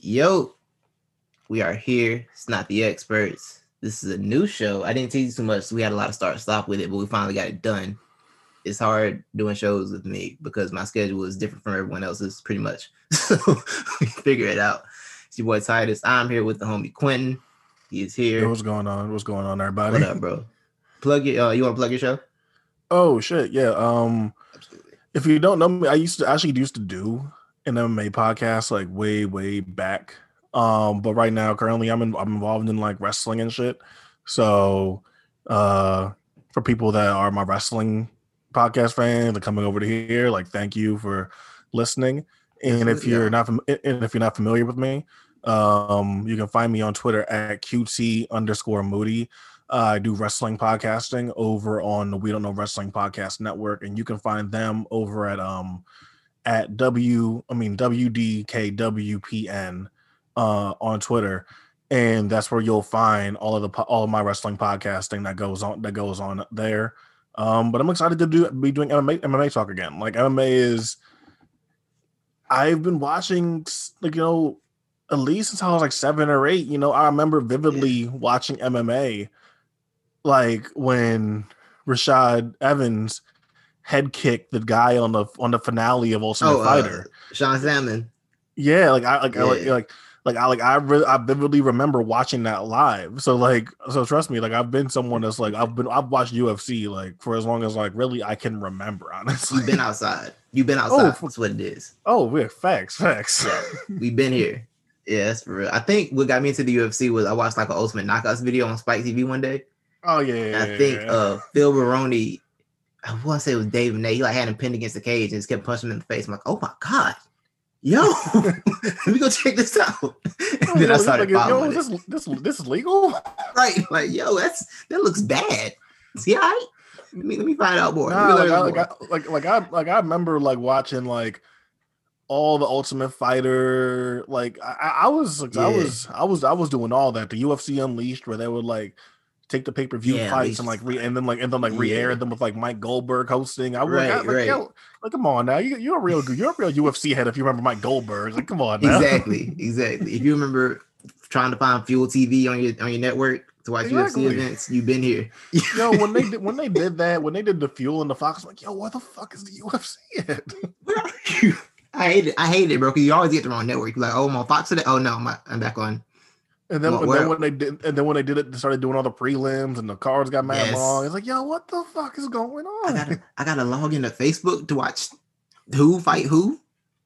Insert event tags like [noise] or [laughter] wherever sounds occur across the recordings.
Yo, we are here. It's not the experts. This is a new show. I didn't tease too much, so we had a lot of start stop with it, but we finally got it done. It's hard doing shows with me because my schedule is different from everyone else's, pretty much. [laughs] So we figure it out. It's your boy Titus. I'm here with the homie Quentin. He is here. what's going on? What's going on, everybody? What up, bro? Plug it. Uh, you want to plug your show? Oh shit, yeah. Um, Absolutely. if you don't know me, I used to actually used to do an MMA podcast like way, way back. Um, but right now, currently, I'm in, I'm involved in like wrestling and shit. So, uh, for people that are my wrestling podcast fans and coming over to here, like, thank you for listening. And if you're yeah. not fam- and if you're not familiar with me, um, you can find me on Twitter at QT underscore Moody. Uh, I do wrestling podcasting over on the We Don't Know Wrestling Podcast Network, and you can find them over at um at W I mean WDKWPN uh on Twitter, and that's where you'll find all of the all of my wrestling podcasting that goes on that goes on there. Um, but I'm excited to do be doing MMA MMA talk again. Like MMA is, I've been watching like you know at least since I was like seven or eight. You know, I remember vividly watching MMA, like when Rashad Evans head kick the guy on the on the finale of Ultimate Oh, uh, Fighter. Sean Salmon. Yeah, like I like I like like like I like I re- I vividly remember watching that live. So like so trust me, like I've been someone that's like I've been I've watched UFC like for as long as like really I can remember. [laughs] Honestly, You've been outside. You've been outside. for- That's what it is. oh, we yeah, facts, facts. Yeah, [laughs] we've been here. Yeah, that's for real. I think what got me into the UFC was I watched like an Ultimate Knockouts video on Spike TV one day. Oh yeah, yeah, I think yeah. uh Phil Baroni, I want to say it was Dave Nate. He like had him pinned against the cage and just kept punching him in the face. I'm like, oh my god, yo, [laughs] let me go check this out. [laughs] And then I started like, yo, following it. this this this is legal? [laughs] Right, like yo, that's that looks bad. See, all right. Let me let me find out more. Nah, like, I, more. like, I, like like I like I remember like watching like all the Ultimate Fighter. Like I, I- I was like, I was I was I was doing all that. The UFC Unleashed, where they would like take the pay per view Yeah, fights and like re and then like and then like re-air Yeah. them with like Mike Goldberg hosting. I Right, like, right. yo, like come on now, you you're a real you're a real [laughs] UFC head if you remember Mike Goldberg. Like come on now. exactly, exactly. If you [laughs] remember trying to find Fuel TV on your on your network to watch Exactly. UFC events, you've been here. Yo, when they [laughs] did when they did that, when they did the fuel and the Fox, I'm like, yo, what the fuck is the UFC at? Where are you? I hate it. I hate it, bro. Because you always get the wrong network. You're like, oh, I'm on Fox today. Oh no, I'm back on. And then, Well, and then when they did, and then when they did it, they started doing all the prelims, and the cards got mad Yes. long. It's like, yo, what the fuck is going on? I gotta I gotta log into Facebook to watch who fight who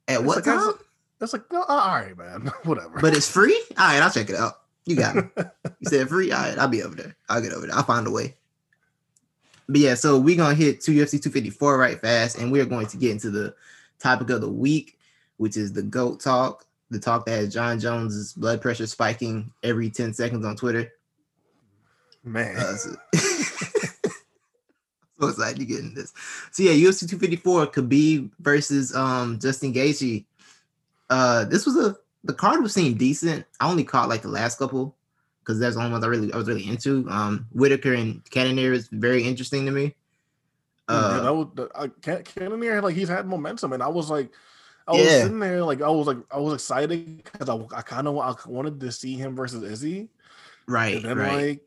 at It's what like, that's- time. It's like, no, uh, all right, man, [laughs] whatever. But it's free. All right, I'll check it out. You got me. [laughs] You said free. All right, I'll be over there. I'll get over there. I'll find a way. But yeah, so we're gonna hit two UFC 254 right fast, and we're going to get into the topic of the week, which is the GOAT talk, the talk that has Jon Jones's blood pressure spiking every 10 seconds on Twitter. man, Uh, so, [laughs] so excited to get in this. So yeah, UFC 254, Khabib versus um Justin Gaethje. Uh, this was a the card was seemed decent. I only caught like the last couple because that's the only ones I really I was really into. Um, Whitaker and Cannonier is very interesting to me. Uh, was, the- I can't Cannonier like he's had momentum, and I was like, I was sitting there like I was like I was excited because I, I kind of I wanted to see him versus Izzy, right, and then right. like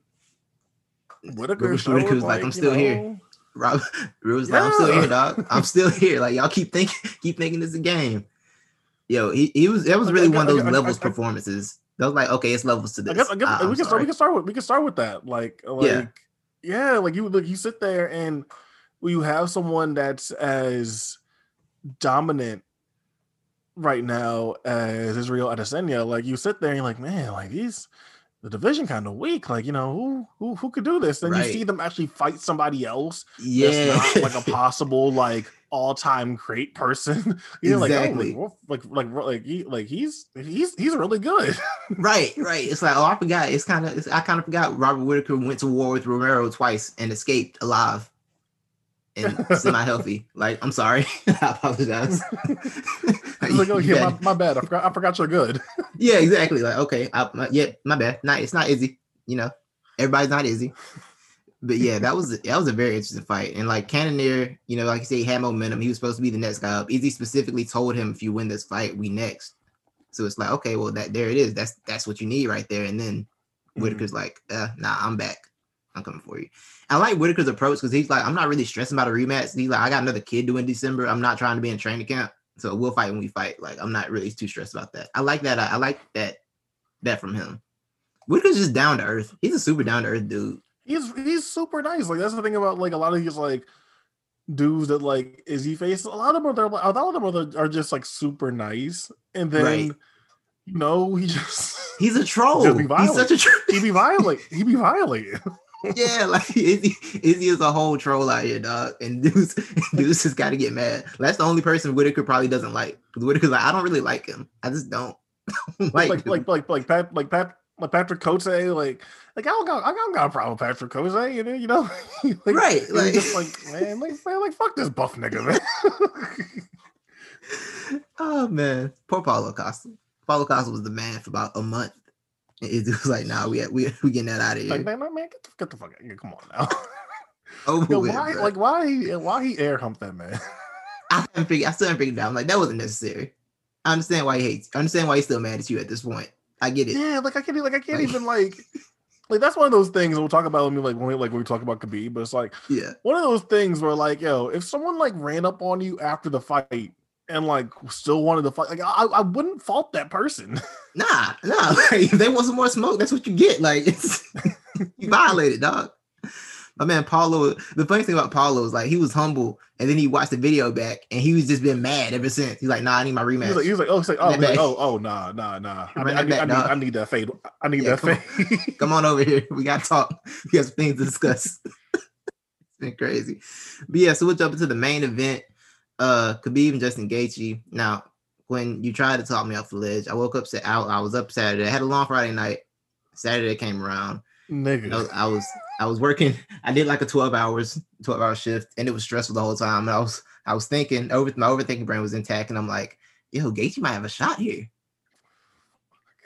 Whitaker Whitaker showed, was like, I'm still here. know, Rob, Rob was like, I'm still here, dog. I'm still [laughs] here. Like y'all keep thinking, keep thinking this is a game. Yo, he, he was that was really one of those I- levels I- performances. That was like, okay, it's levels to this. I guess, I guess Ah, we can start. We can start with we can start with that. Like, like yeah, like you like you sit there and you have someone that's as dominant right now as Israel Adesanya, like you sit there and you're like, man, like these the division kind of weak. Like, you know, who who who could do this? And Right. you see them actually fight somebody else yeah, that's not like a [laughs] possible like all-time great person. [laughs] You're Exactly. like, oh, like, like, like, like, he, like he's he's he's really good. right, [laughs] right. It's like, oh, I forgot. It's kind of, I kind of forgot. Robert Whitaker went to war with Romero twice and escaped alive and semi-healthy. Like, I'm sorry, I apologize. Like, oh [laughs] yeah, my, my bad. I forgot. I forgot you're good. [laughs] Yeah, exactly. Like, okay, I, my, yeah, my bad. Not, it's not Izzy. You know, everybody's not Izzy. But yeah, that was that was a very interesting fight. And like Cannonier, you know, like you say, he had momentum. He was supposed to be the next guy up. Izzy specifically told him, if you win this fight, we next. So it's like, okay, well that there it is. That's that's what you need right there. And then Mhm. Whitaker's like, uh, nah, I'm back. I'm coming for you. I like Whitaker's approach because he's like, I'm not really stressing about a rematch. He's like, I got another kid due in December. I'm not trying to be in training camp. So we'll fight when we fight. Like, I'm not really too stressed about that. I like that. I, I like that that from him. Whitaker's just down to earth. He's a super down to earth dude. He's he's super nice. Like that's the thing about like a lot of these like dudes that like Izzy face. A lot of them are a lot of them are, just like super nice, and then Right. you know he just He's a troll. [laughs] He's violent. such a troll. he be violent. He be violated. Yeah, [laughs] like Izzy, Izzy is a whole troll out here, dog. And Deuce, [laughs] Deuce just got to get mad. That's the only person Whitaker probably doesn't like. Because Whitaker's like, I don't really like him. I just don't [laughs] like, like like like like Pat like Pat like Patrick Cote like like I don't got I don't got a problem with Patrick Cote eh, you know you know like, Right, like- just like man like man like fuck this buff nigga man oh man, poor Paulo Costa. Paulo Costa was the man for about a month. Izzy was like, Nah, we we we getting that out of here. like man, man get the, get the fuck out come on now [laughs] Over Yo, with, why bro. like why he why he air humped that man I haven't figured. I still haven't figured it out. I'm like, that wasn't necessary. I understand why he hates. I understand why he's still mad at you at this point. I get it. yeah like I can't like I can't Like- even [laughs] like like that's one of those things we'll talk about when we like when we like when we talk about Khabib but it's like Yeah. one of those things where like yo if someone like ran up on you after the fight and like still wanted to fight like I, I wouldn't fault that person [laughs] Nah, nah. [laughs] Like, if they want some more smoke, that's what you get. Like [laughs] it's you violated, dog. My man Paulo. The funny thing about Paulo is like he was humble, and then he watched the video back, and he was just been mad ever since. He's like, "Nah, I need my He rematch." was like, he was like, oh, he's like, oh, like, back. oh, oh, nah, nah, nah. I, Run I, need, back, I, need. I need that fade. I need Yeah, that come on. fade. Come on over here. We got to talk. We got some things to discuss. it's been crazy. But yeah, so we'll jump into the main event. Uh Khabib and Justin Gaethje. Now, when you tried to talk me off the ledge, I woke up sa- I, I was up Saturday. I had a long Friday night. Saturday came around. Nigga. I was, I was I was working. I did like a 12 hours, 12 hour shift, and it was stressful the whole time. And I was I was thinking over my overthinking brain was intact, and I'm like, yo, Gaethje might have a shot here.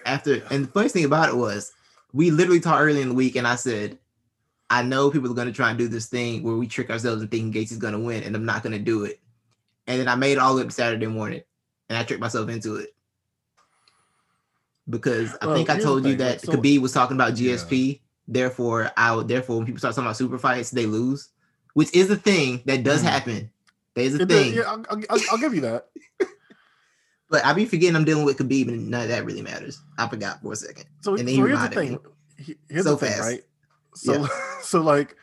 After and the funniest thing about it was we literally talked early in the week, and I said, I know people are gonna try and do this thing where we trick ourselves and thinking Gaethje's gonna win, and I'm not gonna do it. And then I made it all the way up to Saturday morning, and I tricked myself into it. Because I Well, think I told you that so- Khabib was talking about Yeah. GSP. Therefore, I would therefore when people start talking about super fights, they lose, which is a thing that does Mhm. happen. There's a It did- thing. yeah, I'll, I'll, I'll- I'll give you that. [laughs] [laughs] But I be forgetting I'm dealing with Khabib and none of that really matters. I forgot for a second. So, And so then you here's the thing. Here's So the thing, fast. right? So, [laughs] so like,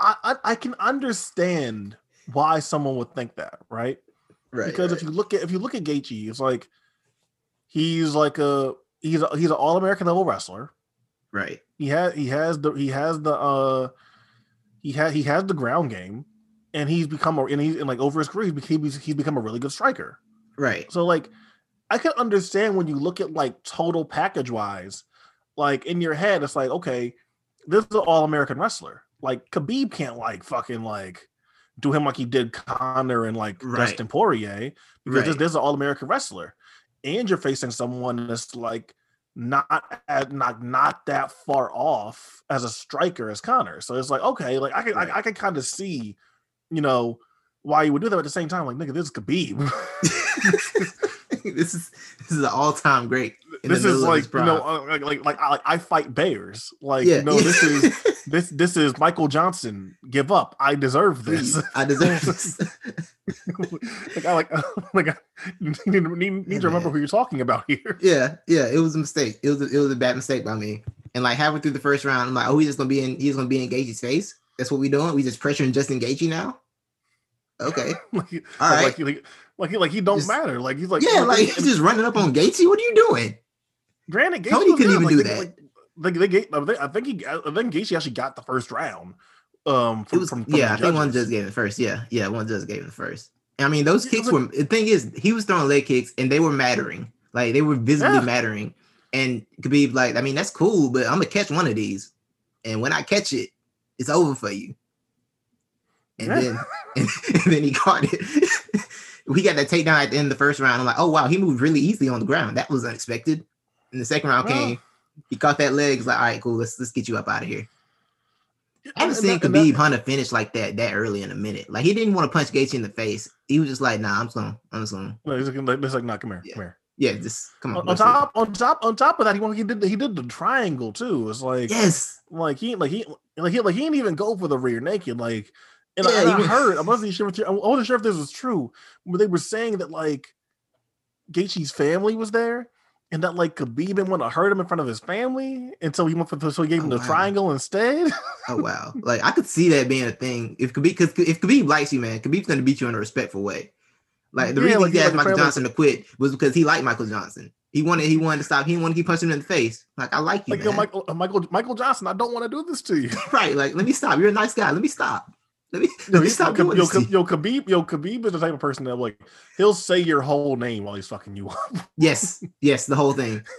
I, I I can understand why someone would think that, right? Right. because if you look at if you look at Gaethje, it's like he's like a he's a, he's an all American level wrestler. right. He has he has the he has the uh he has he has the ground game, and he's become a and he's and like over his career he's, he's he's become a really good striker. Right. So like I can understand when you look at like total package wise, like in your head, it's like okay, this is an all American wrestler. Like Khabib can't like fucking like do him like he did Conor and like Right. Dustin Poirier because this, Right. is an all American wrestler, and you're facing someone that's like not at, not not that far off as a striker as Conor. So it's like okay, like I can Right. I, I can kind of see, you know, why you would do that. But at the same time, like nigga, this is Khabib. [laughs] this is this is an all time great. This is middle of his like you know uh, like like like I, like I fight bears. Like yeah. you know this is [laughs] this this is Michael Johnson. Give up. I deserve this. I deserve this. [laughs] like I like [laughs] like I need, need, need Yeah, to remember who you're talking about here. yeah, yeah. It was a mistake. It was a, it was a bad mistake by me. And like halfway through the first round, I'm like, oh, he's just gonna be in. He's gonna be in Gaethje's face. That's what we doing. We just pressuring Justin Gaethje now. Okay. like, All like, right. like, he- like, like he like he don't Just- matter. Like he's like yeah, like he's just running up on Gaethje. What are you doing? Granted, Gaethje Tony couldn't even Like, do they- that. Like, they gave, I think he I think Gaethje actually got the first round. Um, from, was from, from yeah. I think one just gave it first. Yeah, yeah. One just gave it first. I mean, those Yeah, kicks were. The thing is, he was throwing leg kicks and they were mattering. Like they were visibly Yeah. mattering. And Khabib, like, I mean, that's cool, but I'm gonna catch one of these, and when I catch it, it's over for you. And Yeah. then, [laughs] and, then he caught it. [laughs] we got that takedown at the end of the first round. I'm like, oh wow, he moved really easily on the ground. That was unexpected. And the second round came. He caught that leg. He's like, all right, cool. Let's let's get you up out of here. I haven't seen that- and that- Khabib hunt a finish like that that early in a minute. Like he didn't want to punch Gaethje in the face. He was just like, "Nah, I'm just gonna, I'm just gonna." Like, he's like, no, come here, Yeah. come here. Yeah, just come on. on, let's see. top on top on top of that, he won- he did the, he did the triangle too. It's like Yes. like he like he like he like he didn't even go for the rear naked. Like and, Yeah, I, and I he- heard I wasn't sure if I wasn't sure if this was true, but they were saying that like Gaethje's family was there. And that like Khabib didn't want to hurt him in front of his family, and so he went for the, so he gave him Oh, the wow. triangle instead. Oh [laughs] wow. Like I could see that being a thing. If Khabib, because if Khabib likes you, man, Khabib's gonna beat you in a respectful way. Like the Yeah, reason like, he asked Michael fairly- Johnson to quit was because he liked Michael Johnson. He wanted he wanted to stop. He didn't to keep punching him in the face. Like I like you, like yo, man. Michael uh, Michael Michael Johnson, I don't want to do this to you. [laughs] right? Like let me stop. You're a nice guy. Let me stop. Let me, let me he- stop doing yo, this. you. yo, Khabib, yo, Khabib is the type of person that like he'll say your whole name while he's fucking you up. Yes, [laughs] yes, the whole thing. [laughs]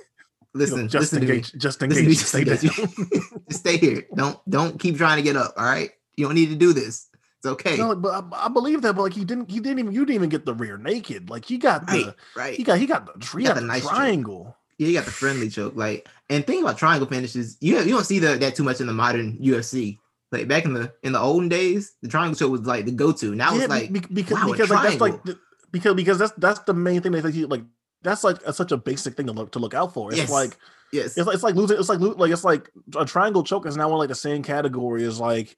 You Listen, know, just listen to me. engage, just to me, engage, just stay engage. [laughs] Just stay here. Don't don't keep trying to get up. All right, you don't need to do this. It's okay. No, but I, I believe that, but like he didn't, he didn't even, you didn't even get the rear naked. Like he got right, the, right. he got, he got the, he got got the the nice triangle. Yeah, he got the friendly choke. Like, and thing about triangle finishes. You you don't see the, that too much in the modern UFC. Like back in the in the olden days, the triangle choke was like the go to. Now Yeah, it's like because wow, a because like, that's like the, because because that's that's the main thing that you like. That's like a, such a basic thing to look to look out for. It's Yes. like yes, it's like it's like losing. It's like like it's like a triangle choke is now in like the same category as like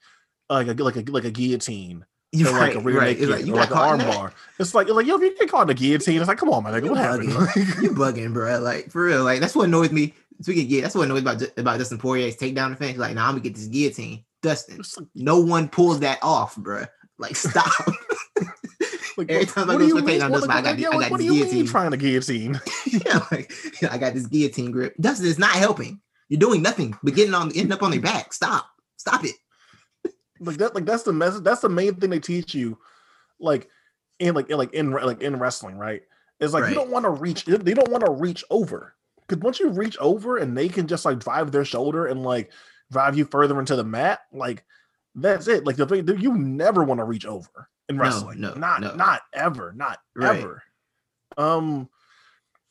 like a like a like a guillotine. you're right, like a rear right. naked It's like you or like an arm bar. It's like like yo, if you get caught in a guillotine, it's like come on, man, like, You what happened? You [laughs] bugging, bro. Like for real. Like that's what annoys me. Speaking of guillotine, that's what annoys about about Dustin Poirier's takedown defense. Like, nah, I'm gonna get this guillotine. Dustin, no one pulls that off, bro. Like, stop. [laughs] like, [laughs] Every what- time I go for a mean? takedown, What, I got yeah, I like, got what do this you mean guillotine. trying to guillotine? [laughs] yeah, like I got this guillotine grip. Dustin is not helping. You're doing nothing but getting on ending up on their back. Stop. Stop it. like that like that's the message that's the main thing they teach you like in like in like in like in wrestling right it's like Right. you don't want to reach they don't want to reach over because once you reach over and they can just like drive their shoulder and like drive you further into the mat like that's it like the thing you never want to reach over in No, wrestling no, not no. not ever not Right. ever um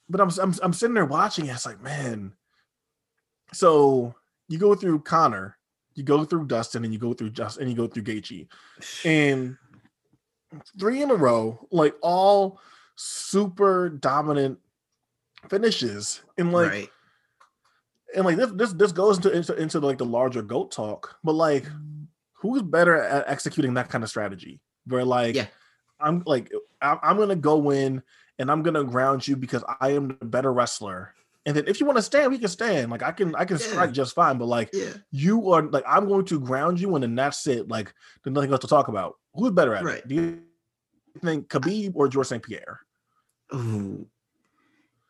but I'm, I'm i'm sitting there watching it, it's like man so you go through connor you go through Dustin and you go through just and you go through Gaethje, and three in a row, like all super dominant finishes, and like right. And like this this this goes into, into into like the larger goat talk, but like who's better at executing that kind of strategy? Where like Yeah. I'm like I'm, I'm gonna go in and I'm gonna ground you because I am the better wrestler. And then if you want to stand, we can stand. Like I can I can Yeah. strike just fine. But like Yeah. you are like I'm going to ground you and then that's it. Like there's nothing else to talk about. Who's better at Right. it? Do you think Khabib or George St. Pierre? Ooh.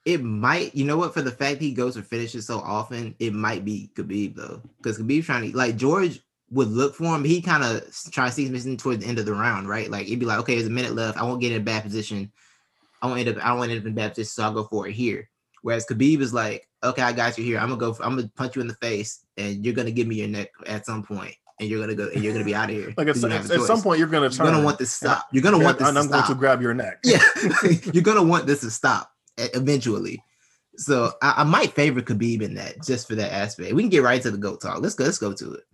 It might, you know what? For the fact he goes for finishes so often, it might be Khabib though, because Khabib's trying to like George would look for him. He kind of try to see him missing towards the end of the round, right? Like it'd be like, okay, there's a minute left. I won't get in a bad position. I won't end up. I don't end up in a bad position, so I'll go for it here. Whereas Khabib is like, okay, I got you here. I'm gonna go. For, I'm gonna punch you in the face, and you're gonna give me your neck at some point, and you're gonna go, and you're gonna be out of here. Like at, at, at some point you're gonna you're gonna want this to stop. You're gonna and, want this and to I'm going to grab your neck. Yeah, you're gonna want this to stop eventually. So I, I might favor Khabib in that just for that aspect. We can get right to the goat talk. Let's go. Let's go to it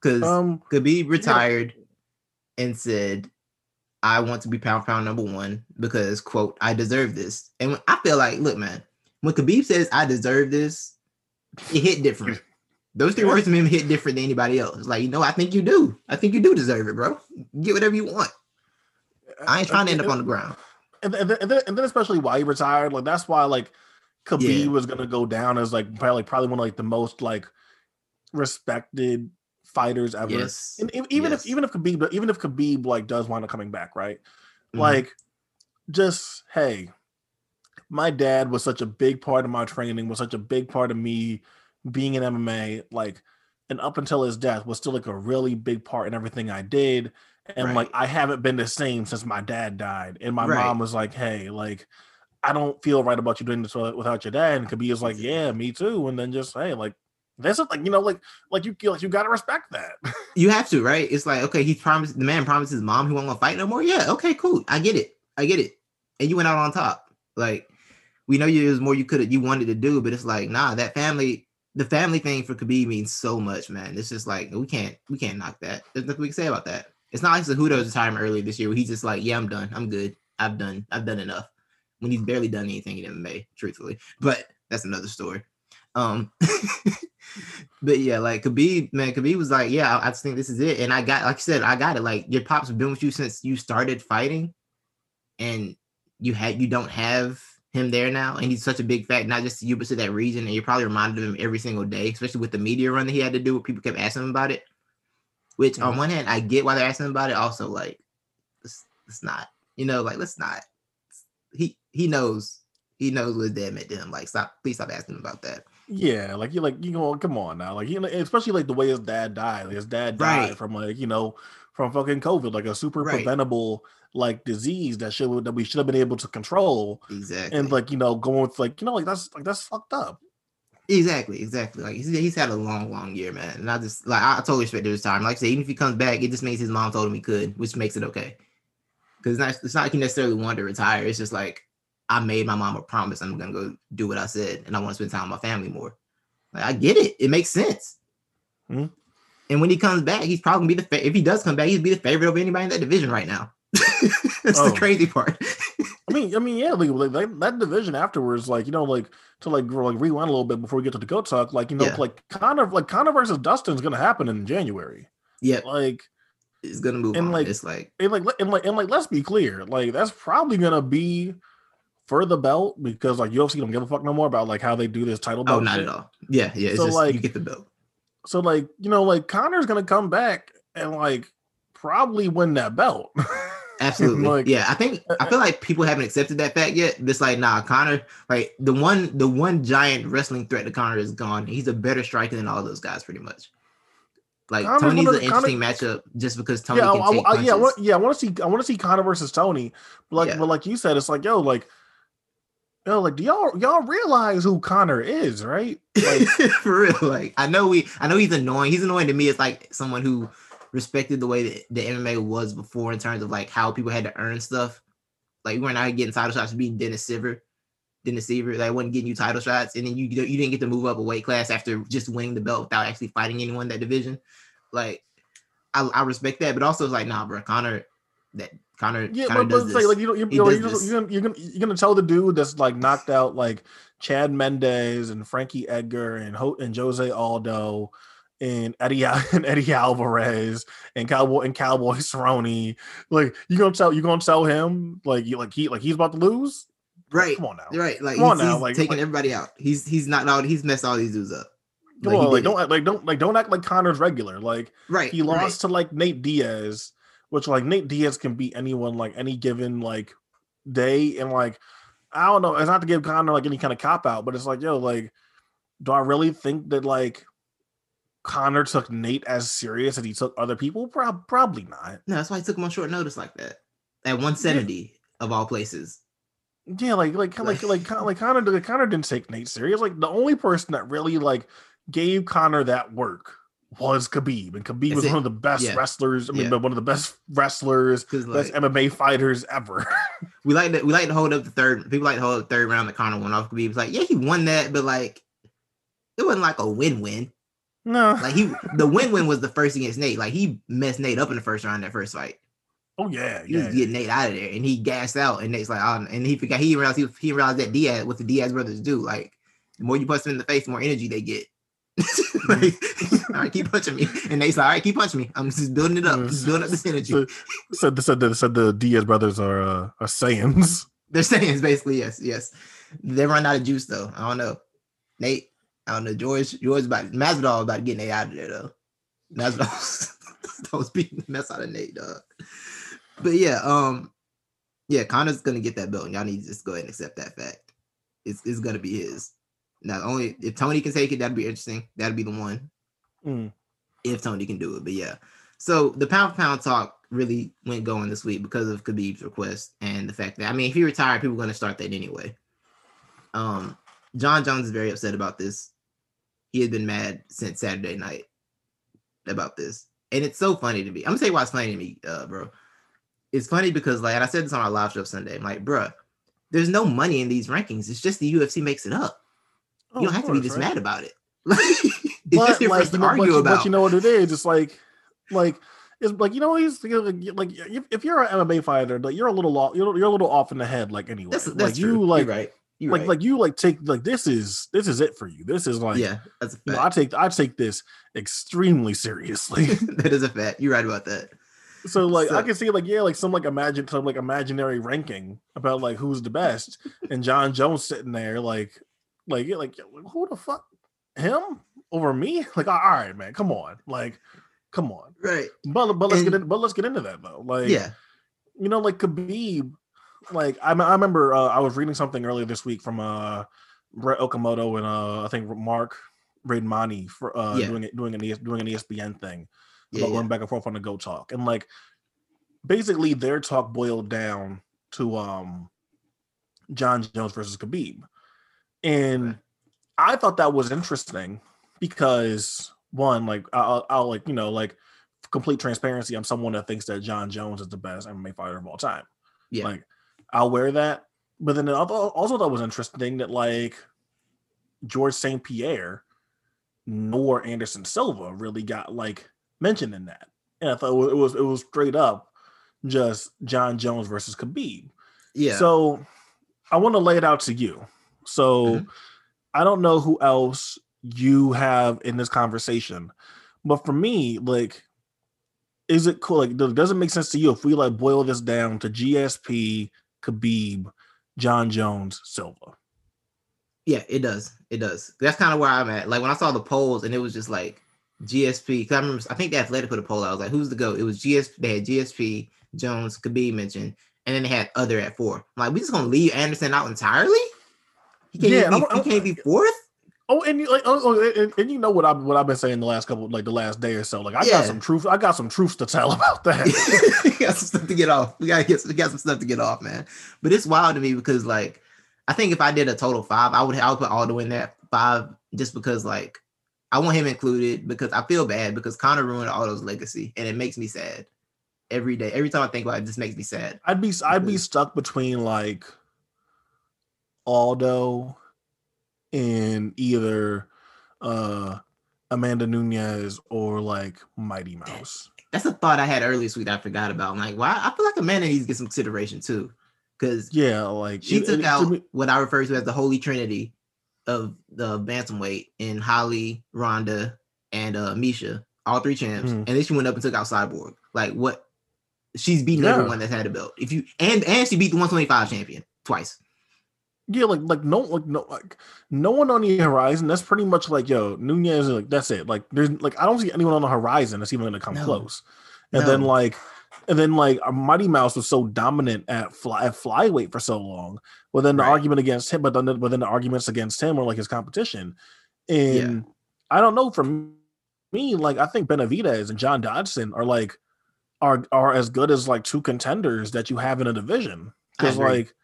because Um Khabib retired and said, "I want to be pound pound number one because quote I deserve this." And when- I feel like, look, man, when Khabib says I deserve this, it hit different. Those three words from him hit different than anybody else. Like, you know, I think you do. I think you do deserve it, bro. Get whatever you want. I ain't trying to end up on the ground. And, and, then, and, then, and then especially why he retired, like that's why like Khabib Yeah. was gonna go down as like probably probably one of like the most like respected fighters ever. Yes. And even Yes. if even if Khabib even if Khabib like does wind up coming back, right? Mhm. Like just hey, my dad was such a big part of my training, was such a big part of me being in MMA, like and up until his death was still like a really big part in everything I did. And like I haven't been the same since my dad died. And my Right. mom was like, Hey, like I don't feel right about you doing this wi- without your dad. And Khabib is like, Yeah, me too. And then just hey, like that's like you know, like like you like you gotta respect that. You have to, right? It's like, okay, he promised the man promised his mom he won't gonna fight no more. Yeah, okay, cool. I get it. I get it. And you went out on top. Like, we know you there's more you could have you wanted to do, but it's like, nah, that family, the family thing for Khabib means so much, man. It's just like we can't we can't knock that. There's nothing we can say about that. It's not like Cejudo's retirement earlier this year where he's just like, yeah, I'm done. I'm good. I've done, I've done enough. when he's barely done anything in MMA, truthfully. But that's another story. Um, [laughs] but yeah, like Khabib, man, Khabib was like, yeah, I, I just think this is it. And I got, like I said, I got it. Like your pops been with you since you started fighting, and you had you don't have him there now, and he's such a big fact, not just to you, but to that region. And you're probably reminded of him every single day, especially with the media run that he had to do. Where people kept asking him about it. Which mm-hmm. on one hand, I get why they're asking about it. Also, like, it's, it's not, you know, like let's not. He he knows he knows what his dad meant to him. Like, stop, please stop asking about that. Yeah, like you're like you know, come on now, like you know, especially like the way his dad died. Like his dad died right. from like you know from fucking COVID, like a super right. preventable like disease that should that we should have been able to control. Exactly. And like you know, going with like you know, like that's like that's fucked up. Exactly, exactly. Like he's, he's had a long, long year, man. And I just like I totally respect his time. Like I said, even if he comes back, it just means his mom told him he could, which makes it okay. Because it's not it's not like he necessarily wanted to retire. It's just like I made my mom a promise. I'm gonna go do what I said, and I want to spend time with my family more. Like, I get it. It makes sense. Mm-hmm. And when he comes back, he's probably gonna be the fa- if he does come back, he'd be the favorite of anybody in that division right now. [laughs] That's oh. the crazy part. [laughs] I mean, I mean, yeah, like, like, that division afterwards, like you know, like to like like rewind a little bit before we get to the goat talk, like you know, yeah. like Conor, like Conor versus Dustin is gonna happen in January. Yeah, like it's gonna move and on. like it's like and like and like and like let's be clear, like that's probably gonna be for the belt because like UFC don't give a fuck no more about like how they do this title oh, belt. Oh, not shit. at all. Yeah, yeah. so just, like you get the belt. So like you know like Conor's gonna come back and like probably win that belt. [laughs] [laughs] Absolutely. like, yeah, I think I feel like people haven't accepted that fact yet. It's like, nah, Conor, like the one the one giant wrestling threat to Conor is gone. He's a better striker than all those guys, pretty much. Like Conor's Tony's an interesting Conor, matchup just because Tony. Yeah, I, I, yeah, I yeah. I want to see. I want to see Conor versus Tony. But like, yeah. but like you said, it's like, yo, like yo, like, do y'all y'all realize who Conor is, right? Like, [laughs] for real. Like, I know we, I know he's annoying. He's annoying to me. It's like someone who respected the way that the MMA was before in terms of like how people had to earn stuff. Like, we weren't out getting title shots being Dennis Siver. Dennis Siver, that wasn't getting you title shots, and then you you didn't get to move up a weight class after just winning the belt without actually fighting anyone in that division. Like, I, I respect that, but also it's like, nah, bro, Conor that Conor. Yeah, but, but like, like you know, you, you know, you're, you're, gonna, you're, gonna, you're gonna tell the dude that's like knocked out like Chad Mendes and Frankie Edgar and Ho- and Jose Aldo and Eddie [laughs] and Eddie Alvarez and Cowboy and Cowboy [laughs] Cerrone. Like you gonna tell you gonna tell him like you like he like he's about to lose. Right. Come on now. Right. Like Come he's, on now. like taking like, everybody out. He's he's not out. He's messed all these dudes up. Come like, on, like don't like don't like don't act like Conor's regular. Like right. He lost right. to like Nate Diaz which like Nate Diaz can beat anyone like any given like day. And like, I don't know, it's not to give Conor like any kind of cop out, but it's like, yo, like, do I really think that like Conor took Nate as serious as he took other people? Pro- probably not. No, that's why he took him on short notice like that at 170 yeah. of all places. Yeah, like like like like like, like Conor Conor didn't take Nate serious. Like the only person that really like gave Conor that work was Khabib, and Khabib was one of the best yeah. wrestlers. I mean, yeah. one of the best wrestlers, best like, MMA fighters ever. [laughs] we like to we like to hold up the third. People like to hold up the third round. The Conor won off Khabib. It's like, yeah, he won that, but like, it wasn't like a win-win. No, like he the win-win was the first against Nate. Like he messed Nate up in the first round that first fight. Oh yeah, he yeah, was getting Nate out of there, and he gassed out, and Nate's like, oh, and he forgot he realized he, he realized that Diaz what the Diaz brothers do. Like the more you punch them in the face, the more energy they get. [laughs] like, [laughs] all right, keep punching me. And they said, all right, keep punching me. I'm just building it up, just building up this energy. So, said, said, the, said the Diaz brothers are uh, are Saiyans. They're Saiyans, basically. Yes, yes. They run out of juice though. I don't know. Nate, I don't know. George, George about Masvidal about getting Nate out of there though. Masvidal [laughs] was beating the mess out of Nate, dog. But yeah, um, yeah, Conor's gonna get that belt, and y'all need to just go ahead and accept that fact. It's it's gonna be his. Not only if Tony can take it, that'd be interesting. That'd be the one. Mm. If Tony can do it. But yeah. So the pound for pound talk really went going this week because of Khabib's request and the fact that I mean if he retired, people are gonna start that anyway. Um Jon Jones is very upset about this. He had been mad since Saturday night about this. And it's so funny to me. I'm gonna tell you why it's funny to me, uh, bro. It's funny because like I said this on our live show Sunday. I'm like, bro, there's no money in these rankings. It's just the UFC makes it up. Oh, you don't have course, to be this right? mad about it. [laughs] it's but, just like, for us to argue but, about. But you know what it is? It's like, like it's like you know he's like if, if you're an MMA fighter, like you're a little off, you're, you're a little off in the head, like anyway. That's, that's like true. you like You're right. You're like right. like you like take like this is this is it for you. This is like yeah, that's a you know. I take I take this extremely seriously. [laughs] that is a fact. You're right about that. so like I can see like yeah like some like imagine some like imaginary ranking about like who's the best and Jon Jones sitting there like like yeah, like who the fuck him over me [laughs] like all right man come on like come on Right. but but let's get in but let's get into that though like Yeah. you know, like Khabib, like I, I remember uh, I was reading something earlier this week from uh Brett Okamoto and uh I think Marc Raimondi for uh Yeah. doing it doing an ES, doing an ESPN thing Yeah. about yeah. going back and forth on the Go Talk and like basically their talk boiled down to um Jon Jones versus Khabib, and Right. I thought that was interesting because one like I'll, I'll like you know like complete transparency I'm someone that thinks that Jon Jones is the best MMA fighter of all time. Yeah. Like I'll wear that. But then I thought- also that was interesting that like George St. Pierre nor Anderson Silva really got like mentioned in that. And I thought it was it was, straight up just Jon Jones versus Khabib. yeah. So I want to lay it out to you. So Mhm. I don't know who else you have in this conversation, but for me, like, is it cool? Like, does it make sense to you if we like boil this down to GSP, Khabib, Jon Jones, Silva? Yeah, it does. It does. That's kind of where I'm at. Like when I saw the polls and it was just like GSP. Cause I remember, I think the Athletic put a poll. out. I was like, "Who's the go?" It was GSP. They had GSP, Jones, Khabib mentioned, and then they had other at four. I'm like, we just gonna leave Anderson out entirely? He can't. Yeah, be, I'm- he can't be fourth. Oh, and you like, oh, oh, and, and you know what I what I've been saying the last couple, like the last day or so. Like, I Yeah. got some truth. I got some truths to tell [laughs] about that. [laughs] we got some stuff to get off. We gotta get we got some stuff to get off, man. But it's wild to me because like I think if I did a total five, I would I would put Aldo in that five just because like I want him included because I feel bad because Conor ruined Aldo's legacy and it makes me sad every day. Every time I think about it, it just makes me sad. I'd be I'd be stuck between like Aldo and either uh Amanda Nunes or like Mighty Mouse. That's a thought I had earlier this week I forgot about. I'm like, why I feel like Amanda needs to get some consideration too. Because Yeah, like She it- took it- to out me- what I refer to as the holy trinity of the bantamweight in Holly, Ronda, and uh Miesha, all three champs, Mhm. and then she went up and took out Cyborg. Like what? She's beaten Yeah. everyone that's had a belt. If you and and she beat the 125 champion twice. Yeah, like like no like no like no one on the horizon. That's pretty much like yo Nunes. is Like that's it. Like there's like I don't see anyone on the horizon that's even gonna come No. close. And then like and then like uh, Mighty Mouse was so dominant at fly at flyweight for so long. But then the Right. argument against him, but then the, but then the arguments against him were like his competition. And I don't know. For me, like I think Benavidez and John Dodson are like are are as good as like two contenders that you have in a division. Because like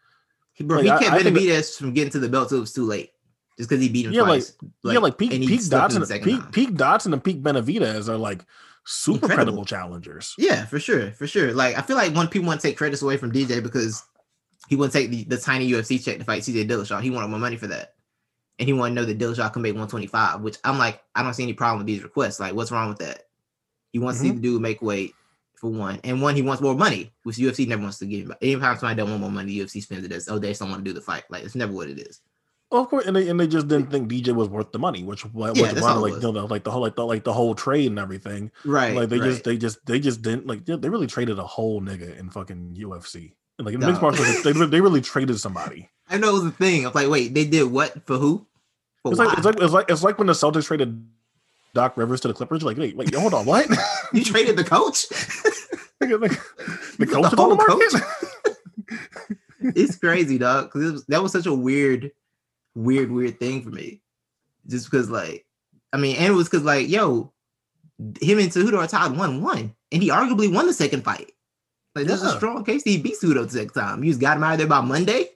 He, bro, Like, he I- kept I Benavidez from getting to the belt till it was too late, just because he beat him Yeah, like- twice. yeah, like peak and peak in the peak peak Dodson and peak Benavidez are like super Incredible. credible challengers. Yeah, for sure, for sure. Like I feel like when people want to take credits away from DJ because he wouldn't take the, the tiny UFC check to fight TJ Dillashaw. He wanted more money for that. And he wanted to know that Dillashaw can make 125, which I'm like, I don't see any problem with these requests. Like, what's wrong with that? He wants mm-hmm. to see the dude make weight for one. And one, he wants more money, which UFC never wants to give him. Anytime somebody don't want more money, UFC spends it as oh, they just don't want to do the fight. Like it's never what it is. Well, of course, and they and they just didn't think DJ was worth the money, which was Yeah, one like you know, like the whole like the like the whole trade and everything. Right. like they right. just they just they just didn't like they really traded a whole nigga in fucking UFC. And, like in Dog. mixed martial arts, they they really traded somebody. [laughs] I know it was a thing. I was like, wait, they did what for who? For It's like it's like it's like it's like when the Celtics traded Doc Rivers to the Clippers. Like, wait, wait, hold on, what? [laughs] you traded the coach. [laughs] [laughs] the coach the whole market. [laughs] it's crazy, dog. Because that was such a weird, weird, weird thing for me. Just because, like, I mean, and it was because, like, yo, him and Cejudo are tied one one, and he arguably won the second fight. Like, this is a strong case. He beat Cejudo the second time. You just got him out of there by Monday.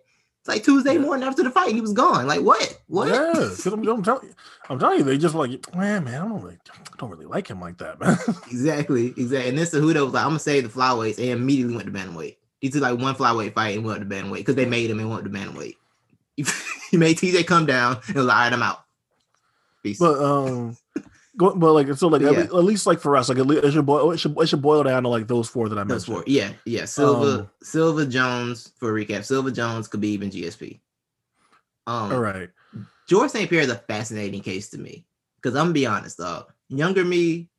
Like Tuesday morning after the fight, and he was gone. Like, what? What? Yeah, [laughs] I'm, I'm telling you, I'm telling you, they just like, man, man, I don't really, I don't really like him like that, man. [laughs] Exactly, exactly. And then Cejudo was like, "I'm gonna save the flyweights," and immediately went to bantamweight. He took like one flyweight fight and went to bantamweight because they made him and went to bantamweight. He, [laughs] he made TJ come down and was like, "All right, I'm out." Peace. But um, But like so, like Yeah. at, least, at least like for us, like least it should boil. It should, it should boil down to like those four that I Those mentioned. four. Yeah, yeah. Silva, Um, Silva Jones for a recap. Silva Jones, Khabib, and GSP. Um, All right. George St. Pierre is a fascinating case to me because I'm gonna be honest, dog. Younger me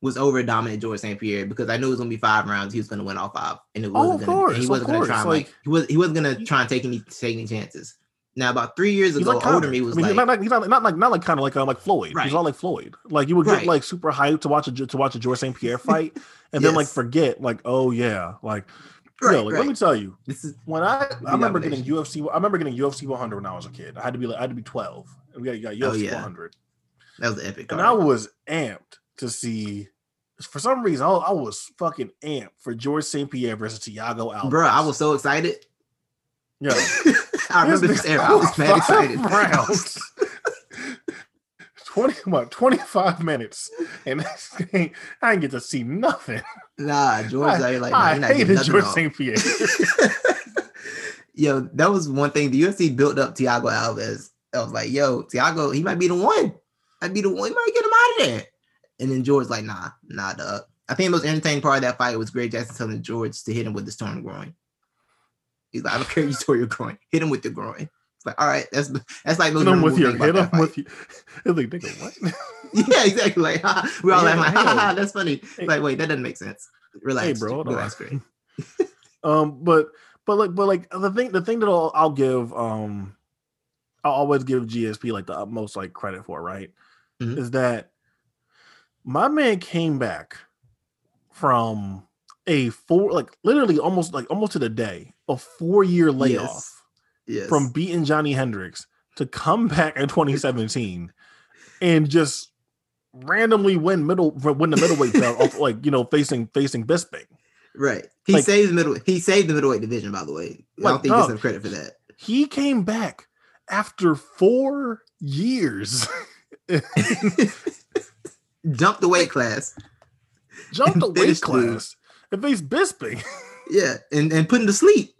was over dominant George St. Pierre because I knew it was gonna be five rounds. He was gonna win all five, and it Oh, wasn't of gonna. course, he wasn't gonna try course, and like, like- he was he wasn't gonna try and take any take any chances. Now about three years He's ago, like older me was I mean, like, not like he's not, not like not like kind of like uh, like Floyd. Right. He's not like Floyd. Like you would get Right. like super hyped to watch a to watch a George St. Pierre [laughs] fight, and then like forget like oh yeah like right, yo, like, let me tell you This is when I I remember getting. UFC I remember getting UFC 100 when I was a kid. I had to be like I had to be 12. And we got, got Oh, UFC yeah. 100, that was epic. and. I was amped to see. For some reason, I, I was fucking amped for George St. Pierre versus Thiago Alves. bro, I was so excited. yo. [laughs] I remember this era. I was [laughs] mad excited. Rounds. [laughs] [laughs] 20 what 25 minutes and thing, I didn't get to see nothing. Nah, George, I, like, I you're hated nothing George. St. Pierre. yo, that was one thing. The UFC built up Thiago Alves. I was like, yo, Thiago, he might be the one. I'd be the one. He might get him out of there. And then George like, nah, nah, dog. I think the most entertaining part of that fight was Greg Jackson telling George to hit him with the torn groin. He's like, I don't care you tore your groin. Hit him with the groin. It's like, all right, that's that's like Hit him with your hit him with you. [laughs] It's like nigga, what? [laughs] Yeah, exactly. Like, [laughs] ha, we're all Yeah, like, ha, ha, ha, that's funny. Hey. Like, wait, that doesn't make sense. Relax, bro, hold relax, on. Um, but but like but like the thing the thing that I'll, I'll give um I'll always give GSP like the utmost like credit for, right? Mhm. Is that my man came back from a four like literally almost like almost to the day a four year layoff Yes. from beating Johny Hendricks to come [laughs] back in 2017 and just randomly win middle win the middleweight belt off like you know facing facing Bisping. Right. He Like- saved the middle. He saved the middleweight division, by the way. I don't think he gets dog. enough credit for that. He came back after four years, [laughs] Jumped the weight class. jumped the weight class, and faced Bisping. Yeah, and and put him to sleep.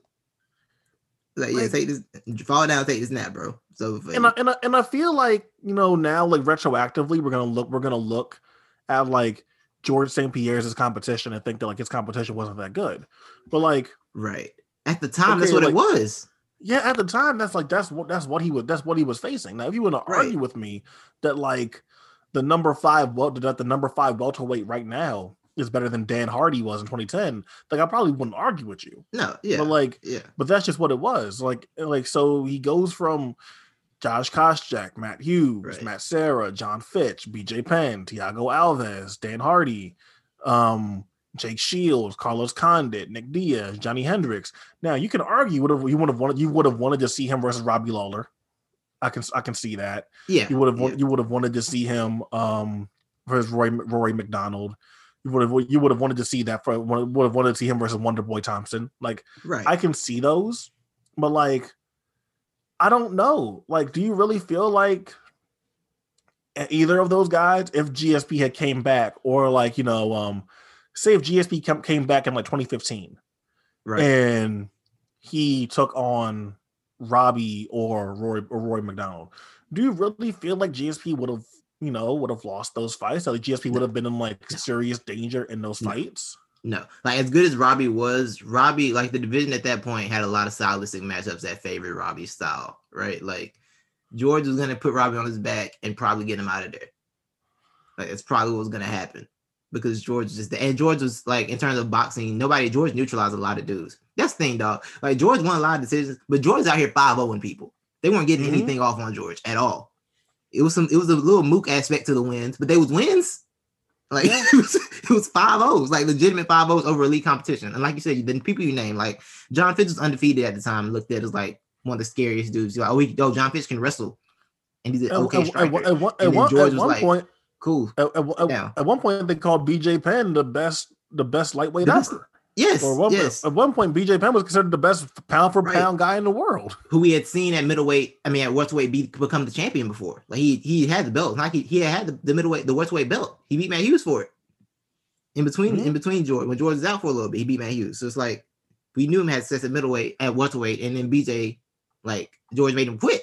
Like, yeah, Like- take this, fall down, take this nap, bro. So and I, and I, and I feel like you know now like retroactively we're gonna look we're gonna look at like George St. Pierre's competition and think that like his competition wasn't that good, but like right at the time, that's Okay, what it was. yeah at the time that's like that's what that's what he was that's what he was facing. Now if you want to Right. argue with me that like the number five well that the number five welterweight right now is better than Dan Hardy was in 2010, like I probably wouldn't argue with you. No, yeah, But like yeah, but that's just what it was. Like, like so he goes from Josh Koscheck, Matt Hughes, Right. Matt Serra, John Fitch, BJ Penn, Thiago Alves, Dan Hardy, um, Jake Shields, Carlos Condit, Nick Diaz, Johny Hendricks. Now you can argue would have you would have wanted you would have wanted to see him versus Robbie Lawler. I can I can see that. yeah. You would have yeah. you would have wanted to see him um versus Roy Rory MacDonald. You would have you would have wanted to see that for would have wanted to see him versus Wonder Boy Thompson. Like right. I can see those, but like, I don't know. Like, do you really feel like either of those guys, if GSP had came back, or like you know, um, say if GSP came came back in like 2015 right. and he took on Robbie or Roy or Roy MacDonald, do you really feel like GSP would have? You know, would have lost those fights. Like GSP would have been in like serious danger in those No. fights. No, like as good as Robbie was, Robbie like the division at that point had a lot of stylistic matchups that favored Robbie's style, right? Like George was gonna put Robbie on his back and probably get him out of there. Like it's probably what was gonna happen because George just and George was like in terms of boxing, nobody George neutralized a lot of dudes. That's the thing, dog. Like George won a lot of decisions, but George's out here 5-0 people. They weren't getting Mhm. anything off on George at all. It was some it was a little mook aspect to the wins, but they was wins. Like Yeah. [laughs] it was it was five O's, like legitimate five O's over elite competition. And like you said, you the people you name, like John Fitch was undefeated at the time, looked at as like one of the scariest dudes. You're like, oh, he, oh, John Fitch can wrestle, and he's an At, okay at- striker. at, one- at And then one, at one like, point, cool. At, at, at- at one point, they called BJ Penn the best, the best lightweight The best- ever. Yes, Or one, yes. at one point, BJ Penn was considered the best pound for Right. pound guy in the world. Who we had seen at middleweight, I mean at welterweight, be, become the champion before. Like he he had the belt. Like he, he had the, the middleweight, the welterweight belt. He beat Matt Hughes for it. In between, Mhm. in between George, when George was out for a little bit, he beat Matt Hughes. So it's like we knew him had success at middleweight, at welterweight, and then BJ, like George made him quit.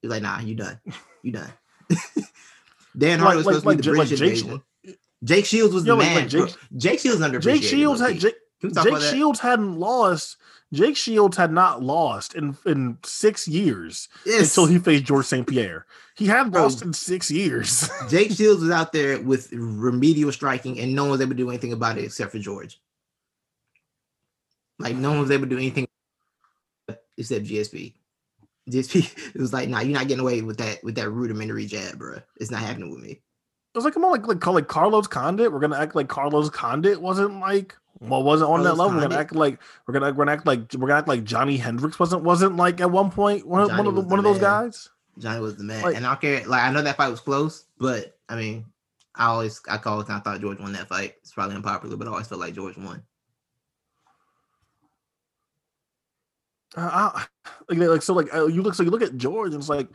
He's like, nah, you done, you done. [laughs] Dan Hardy was supposed to be the British Jake. Jake Shields was the man. Like Jake, Jake Shields under Jake Shields had Jake, Jake Shields hadn't lost. Jake Shields had not lost in in six years yes. until he faced George St. Pierre. He had Bro, lost in six years. [laughs] Jake Shields was out there with remedial striking, and no one was able to do anything about it except for George. Like no one was able to do anything except GSP. GSP [laughs] it was like, nah, you're not getting away with that with that rudimentary jab, bro. It's not happening with me. It was like, come on, like like, call like Carlos Condit. We're gonna act like Carlos Condit wasn't like well, wasn't on that level. We're gonna act like we're gonna we're gonna act like we're gonna act like Johny Hendricks wasn't wasn't like at one point one, one of the, one of those guys. Johny was the man, like, and I don't care. Like I know that fight was close, but I mean, I always I called and I thought George won that fight. It's probably unpopular, but I always felt like George won. Uh, like, like so, like uh, you look so you look at George, and it's like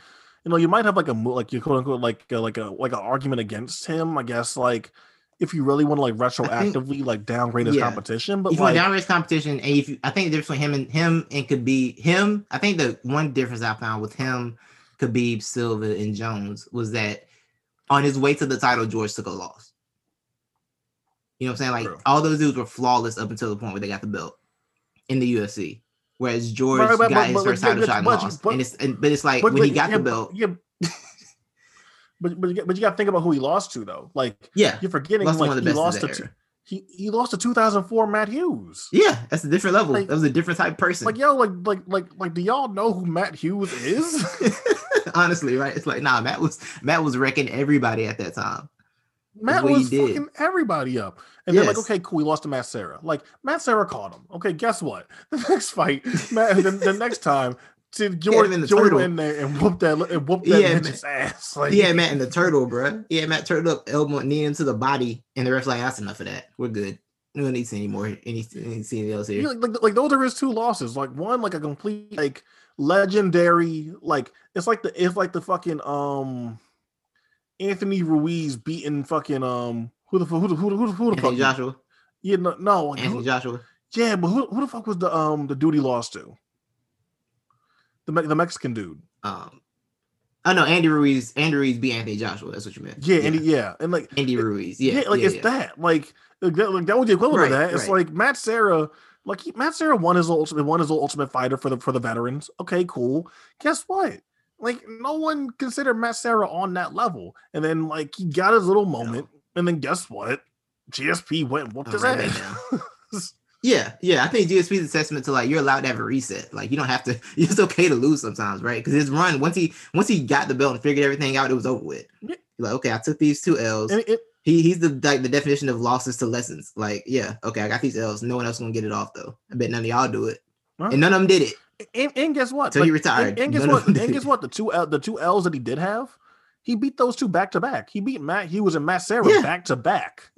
you know you might have like a like you quote unquote like uh, like a like an argument against him. I guess like if you really want to like retroactively think, like downgrade his yeah. competition, but if like, you downgrade his competition, and if you, I think the difference between him and him and could be him. I think the one difference I found with him, Khabib, Silva, and Jones was that on his way to the title, George took a loss. You know what I'm saying? Like True. all those dudes were flawless up until the point where they got the belt in the UFC. Whereas George right, but, got but, his but, first title shot and lost. and it's and, but it's like when he got yeah, the belt. Yeah. But but you, but you got to think about who he lost to though. Like yeah, you're forgetting like he lost to he he lost to 2004 Matt Hughes. Yeah, that's a different level. Like, that was a different type person. Like yo, like like like like do y'all know who Matt Hughes is? [laughs] Honestly, right? It's like nah, Matt was Matt was wrecking everybody at that time. Matt was fucking everybody up. And yes. they're like, okay, cool, we lost to Matt Serra. Like, Matt Serra caught him. Okay, guess what? [laughs] The next fight, Matt, the, the next time, to George, in George went in there and whooped that and whooped that yeah, bitch's ass. Like, yeah, Matt in the turtle, bro. Yeah, Matt turned up, elbow knee into the body, and the ref's like, "That's enough of that. We're good. We don't need to see any more. Any, anything else here." Yeah, like, like, like those are his two losses. Like one, like a complete like legendary. Like it's like the it's like the fucking um Anthony Ruiz beating fucking um who the who the who the who the, who the fuck Joshua? Yeah, no, no Anthony who, Joshua. Yeah, but who, who the fuck was the um the duty lost to? The the Mexican dude. Um, I know Andy Ruiz. Andy Ruiz beat Anthony Joshua. That's what you meant. Yeah, yeah. Andy. Yeah, and like Andy Ruiz. Yeah, yeah like yeah, it's that. Like, that, like that was the equivalent right, of that. It's right. like Matt Serra, Like he, Matt Serra won his ultimate, won his ultimate fighter for the for the veterans. Okay, cool. Guess what? Like no one considered Matt Serra on that level, and then like he got his little moment, no. and then guess what? GSP went whooped his ass. [laughs] yeah, yeah. I think GSP's a testament to like you're allowed to have a reset. Like you don't have to. [laughs] It's okay to lose sometimes, right? Because his run once he once he got the belt and figured everything out, it was over with. Like okay, I took these two L's. It, he he's the like the definition of losses to lessons. Like yeah, okay, I got these L's. No one else gonna get it off though. I bet none of y'all do it, and none of them did it. And, and guess what? So like, he retired. And, and guess what? And guess what? The two L, the two L's that he did have, he beat those two back to back. He beat Matt. He was in Matt yeah. back to back. [laughs]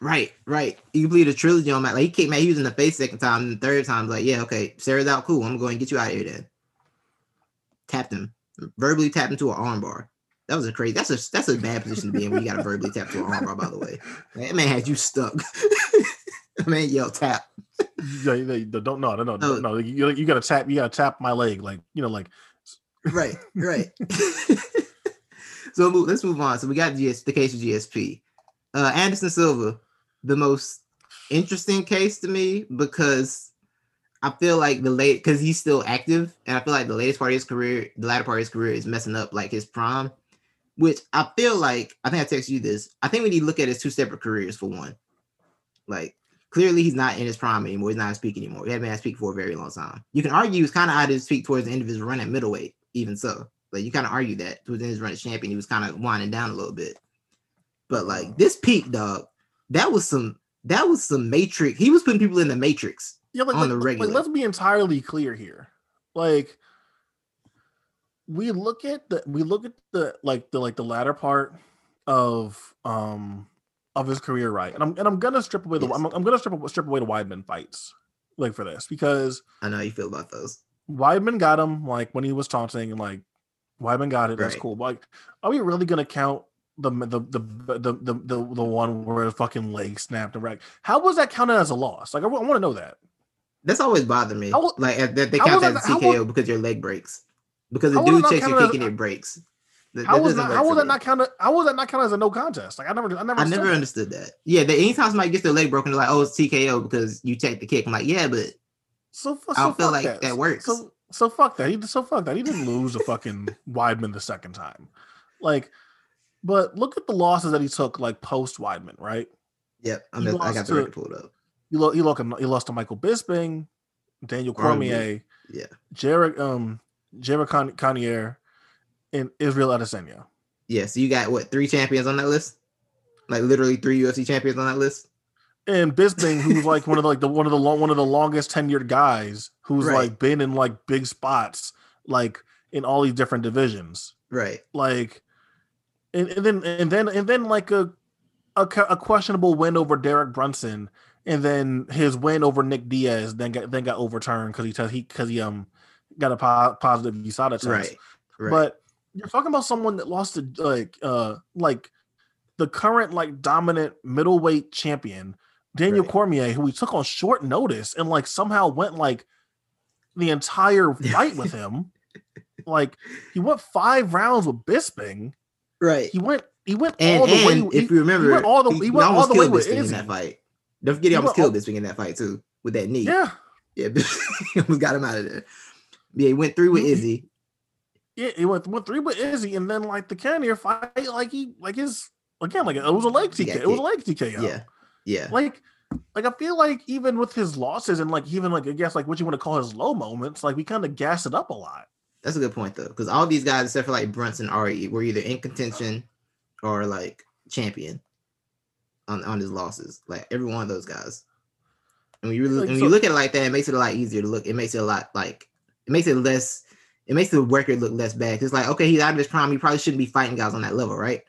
Right, right. You completed a trilogy on Matt. Like he kicked Matt Hughes in the face second time, and the third time, like, yeah, okay, Serra's out, cool. I'm going to get you out of here then. Tapped him, verbally tapped him to an armbar. That was a crazy. That's a that's a bad position to be in when you got to verbally tap to an armbar. By the way, that man had you stuck. [laughs] man, yo, tap. Yeah, they, don't no no no no. no. You, you got to tap. You got to tap my leg, like you know, like. Right, right. [laughs] so let's move on. So we got GS, the case of GSP. Uh, Anderson Silva the most interesting case to me because I feel like the late because he's still active, and I feel like the latest part of his career, the latter part of his career, is messing up like his prime. Which I feel like I think I texted you this. I think we need to look at his two separate careers for one. Like clearly he's not in his prime anymore. He's not at peak anymore. He hasn't been at peak for a very long time. You can argue he's kind of out of his peak towards the end of his run at middleweight, even so. Like you kind of argue that towards his run as champion, he was kind of winding down a little bit. But like this peak, dog, that was some that was some matrix. He was putting people in the matrix. Yeah, like, on like, the regular. Like, let's be entirely clear here. Like we look at the we look at the like the like the latter part of um of his career, right? And I'm and I'm gonna strip away the yes. I'm, I'm, gonna strip strip away the Weidman fights like for this because I know how you feel about those. Weidman got him like when he was taunting and like Weidman got it. Right. That's cool. But like, are we really gonna count the the the the the, the, the one where the fucking leg snapped and wrecked. How was that counted as a loss? Like I, I want to know that. That's always bothered me. like that they count as a TKO because your leg breaks. Because the dude takes your kick and it breaks. That- How that was that? How was that not counted? How was that not counted as a no contest? Like I never, I never, I understood never that. understood that. Yeah, the, anytime somebody gets their leg broken, they're like, "Oh, it's TKO because you take the kick." I'm like, "Yeah, but So, so I don't feel like that works. So, so fuck that. He so fuck that. He didn't lose a fucking [laughs] Weidman the second time. Like, but look at the losses that he took like post Weidman, right? yep, I'm He just, I got the record pulled up." He, lo- he, lost, he lost to Michael Bisping, Daniel Cormier, Yeah, Jared um Jared Con- Cannonier, and Israel Adesanya. yeah. So you got what three champions on that list? Like literally three UFC champions on that list. And Bisping, who's like one of the, like the one of the long, one of the longest tenured guys, who's Right. like been in like big spots, like in all these different divisions. Right. like and, and then and then and then like a, a a questionable win over Derek Brunson and then his win over Nick Diaz then got then got overturned because he te- he because he um got a po- positive USADA test. Right. Right. But you're talking about someone that lost to like uh like the current like dominant middleweight champion Daniel Right. Cormier, who we took on short notice and like somehow went like the entire fight with [laughs] him. Like he went five rounds with Bisping. Right. He went he went And, all the way. and he- if you remember, went all the- he went all the way with Bisping in that fight. Don't forget, he He almost killed Bisping in that fight too with that knee. yeah, [laughs] yeah. [laughs] he almost got him out of there. Yeah, he went through with He- Izzy. yeah, he went went three with Izzy, and then like the Cannonier fight, like he like his again, like it was a leg TK. It was a leg TKO. Yeah. Yeah. like like I feel like even with his losses and like even like I guess like what you want to call his low moments, like we kind of gas it up a lot. That's a good point though, because all these guys, except for like Brunson, are e- were either in contention or like champion on on his losses. Like every one of those guys. And when you really, Like, when so- you look at it like that, it makes it a lot easier to look. It makes it a lot like it makes it less. It makes the record look less bad. It's like okay, he's out of his prime. He probably shouldn't be fighting guys on that level, right?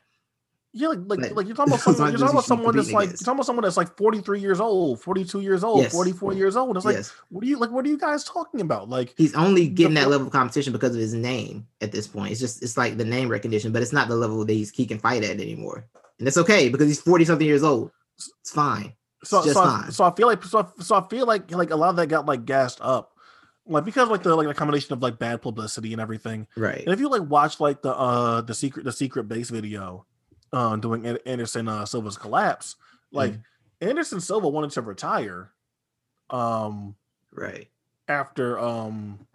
Yeah, like like, Like, like you're talking about [laughs] someone, you're talking about you should be someone that's like you're talking about someone that's like 43 years old, 42 years old, Yes. 44 years old. It's like yes, what are you like what are you guys talking about? Like he's only getting that level of competition because of his name at this point. It's just it's like the name recognition, but it's not the level that he's he can fight at anymore. And it's okay because he's 40 something years old. It's fine. so just so I, so I feel like so I, so I feel like like a lot of that got like gassed up. Like because like the like the combination of like bad publicity and everything. Right. And if you like watch like the uh the secret the secret base video uh doing Anderson uh Silva's collapse, like Anderson Silva wanted to retire um Right. after um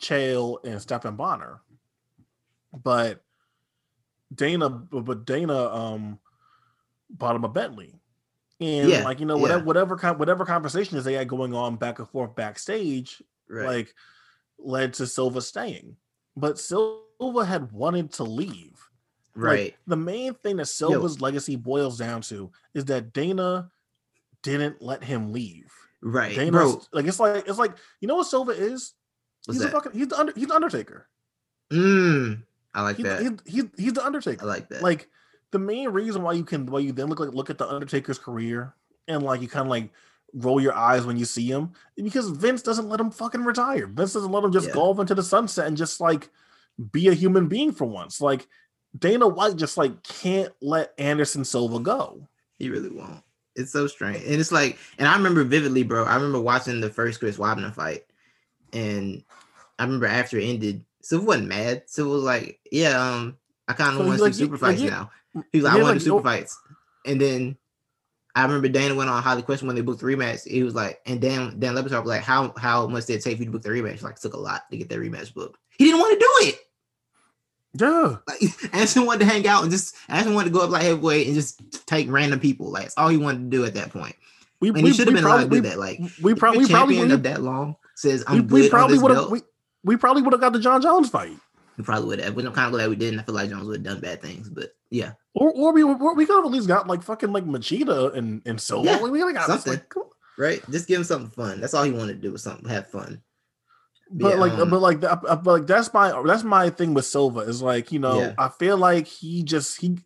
Chael and Stephan Bonnar. But Dana but Dana um bought him a Bentley. And Yeah, like you know yeah. whatever whatever con- whatever conversations they had going on back and forth backstage Right. like led to Silva staying. But Silva had wanted to leave. Like, right. the main thing that Silva's legacy boils down to is that Dana didn't let him leave. right. Dana, Bro, like it's like it's like you know what Silva is? what's he's that? a fucking he's the under, he's the Undertaker. Mm, I like He, that. he, he's he's the Undertaker. I like that. Like the main reason why you can why you then look like look at the Undertaker's career and like you kind of like roll your eyes when you see him because Vince doesn't let him fucking retire. Vince doesn't let him just Yeah. go off into the sunset and just like be a human being for once. Like Dana White just like can't let Anderson Silva go. he really won't. It's so strange. And it's like, and I remember vividly, bro. I remember watching the first Chris Weidman fight. And I remember after it ended, Silva wasn't mad. Silva was like, Yeah, um, I kind of So want to like, super fights you- now. He was like, I want like, super fights. And then I remember Dana went on highly question when they booked the rematch. He was like, and Dan Dan Le Batard was like, How how much did it take for you to book the rematch? Like, it took a lot to get that rematch booked. He didn't want to do it. Yeah. Like [laughs] Anderson wanted to hang out and just Anderson wanted to go up like heavyweight and just take random people. Like that's all he wanted to do at that point. We, And we, he should have we been allowed to do that. Like we, your we probably we, of that long says I'm we, good we probably would have we, we probably would have got the Jon Jones fight. We probably would have. Which I'm kind of glad we didn't. I feel like Jones would have done bad things, but yeah, Or, or we or we could have at least got like fucking like Machida and and so Yeah, we could have got this, something. like, come on. right. Just give him something fun. That's all he wanted to do was something have fun. But Yeah, like but like that- uh, but like that's my that's my thing with Silva is like you know Yeah. I feel like he just he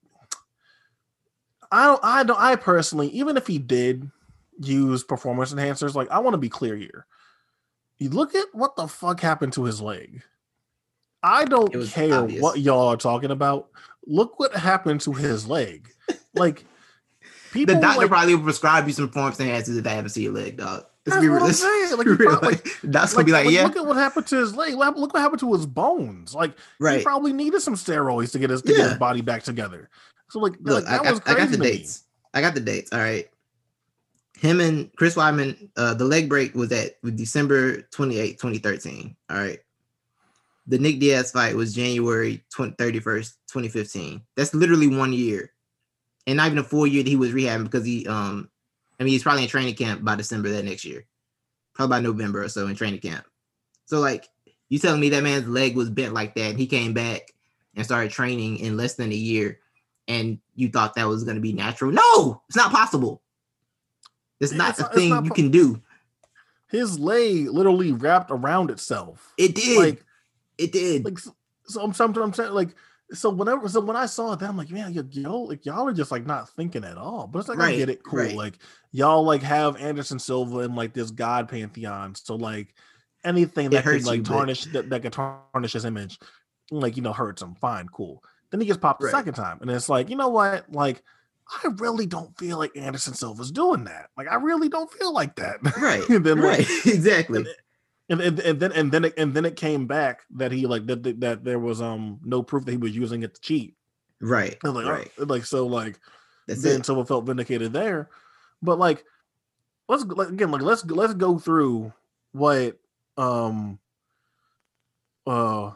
I don't I don't I personally even if he did use performance enhancers like I want to be clear here. You look at what the fuck happened to his leg. I don't care obvious. what y'all are talking about. Look what happened to his leg. [laughs] Like people the doctor like, probably prescribe you some performance enhancers if they haven't seen your leg, dog. That's what. I'm. Like, real. probably- Like, that's gonna be like, yeah, look at what happened to his leg. Look what happened to his bones. Like he probably needed some steroids to get his to get his body back together. So like, Look, like, that I, was got, I crazy got the to me. dates. I got the dates. All right. Him and Chris Weidman, uh, the leg break was at December 28, 2013. All right. The Nick Diaz fight was January 20, 31st, 2015. That's literally one year. And not even a full year that he was rehabbing because he um I mean he's probably in training camp by December that next year. Probably by November or so in training camp. So like you telling me that man's leg was bent like that and he came back and started training in less than a year and you thought that was going to be natural. No, it's not possible. It's not It's a not- thing not you po- can do. His leg literally wrapped around itself. It did. Like it did. like so, so I'm sometimes I'm saying like so whenever so when I saw that I'm like man y- y'all like y'all are just like not thinking at all but it's like I get it cool right. like y'all like have Anderson Silva and like this god pantheon so like anything that could like you, but- tarnish that, that could tarnish his image like you know hurts him fine cool then he gets popped the second time and it's like you know what like I really don't feel like Anderson Silva's doing that like I really don't feel like that right. [laughs] and then like right. [laughs] exactly. And, and, and then and then it, and then it came back that he like that, that that there was um no proof that he was using it to cheat. Right. Was like, oh, right. like so like That's then it. Silva felt vindicated there. But like let's like, again like let's let's go through what um uh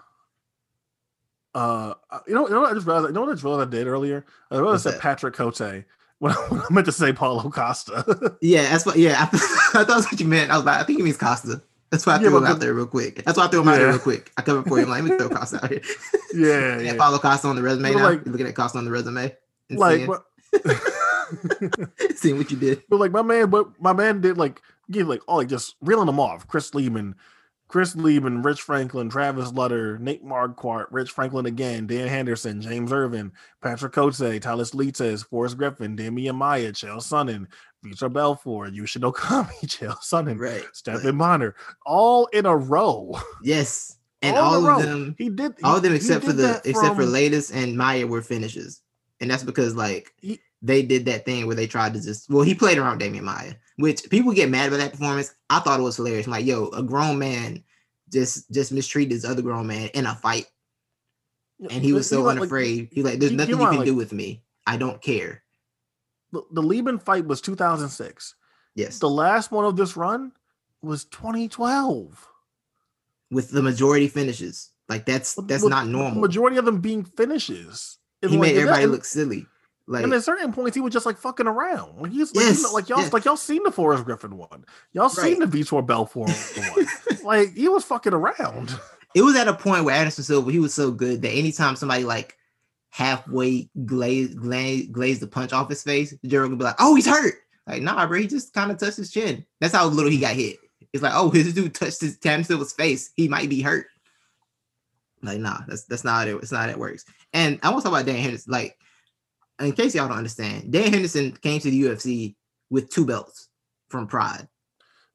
uh you know you know what I just realized you know what I just realized I did earlier? I realized What's I said that? Patrick Cote when I, [laughs] when I meant to say Paulo Costa. Yeah, that's what. Yeah, I, [laughs] I thought that's what you meant. I was like, I think he means Costa. That's why I Yeah, threw him out there real quick. That's why I threw him out there real quick. I covered for him. Like, let me throw [laughs] Costa out here. yeah, [laughs] Yeah, yeah. Paulo Costa on the resume But now. like- looking at Costa on the resume. Like seeing, what [laughs] seeing what you did. But like my man, but my man did like give like all like just reeling them off. Chris Leben, Chris Leben, Rich Franklin, Travis Lutter, Nate Marquardt, Rich Franklin again, Dan Henderson, James Irvin, Patrick Cote, Thales Leites, Forrest Griffin, Demian Maia, Chael Sonnen, Vitor Belfort, Yushin Okami, [laughs] Chael Sonnen, Right. Stephan Bonnar, all in a row. Yes. [laughs] And All all of them, He did all of them he- he except for the except for Leites and Maia were finishes. And that's because like He- they did that thing where they tried to just well, he played around Demian Maia, which people get mad about that performance. I thought it was hilarious. I'm like, yo, a grown man just just mistreated his other grown man in a fight. And he was so like- like, unafraid. He like, there's he- he nothing you can like- do with me. I don't care. The, the Leben fight was 2006. Yes. The last one of this run was 2012. with the majority finishes. Like that's that's with not the normal. majority of them being finishes. And he like, made that- everybody look silly. Like and at certain points, he was just like fucking around. Like he's like, you know, Yes, like y'all, yes. like y'all seen the Forrest Griffin one. Y'all seen the Vitor Belfort one. [laughs] like he was fucking around. it was at a point where Anderson Silva he was so good that anytime somebody like halfway glaze, glaze, glazed the punch off his face, Gerald would be like, "Oh, he's hurt." Like, nah, bro, he just kind of touched his chin. That's how little he got hit. It's like, oh, [laughs] his dude touched his Anderson Silva's face. He might be hurt. Like, nah, that's that's not it. It's not how it works. And I want to talk about Dan Henderson. Like, in case y'all don't understand, Dan Henderson came to the UFC with two belts from Pride.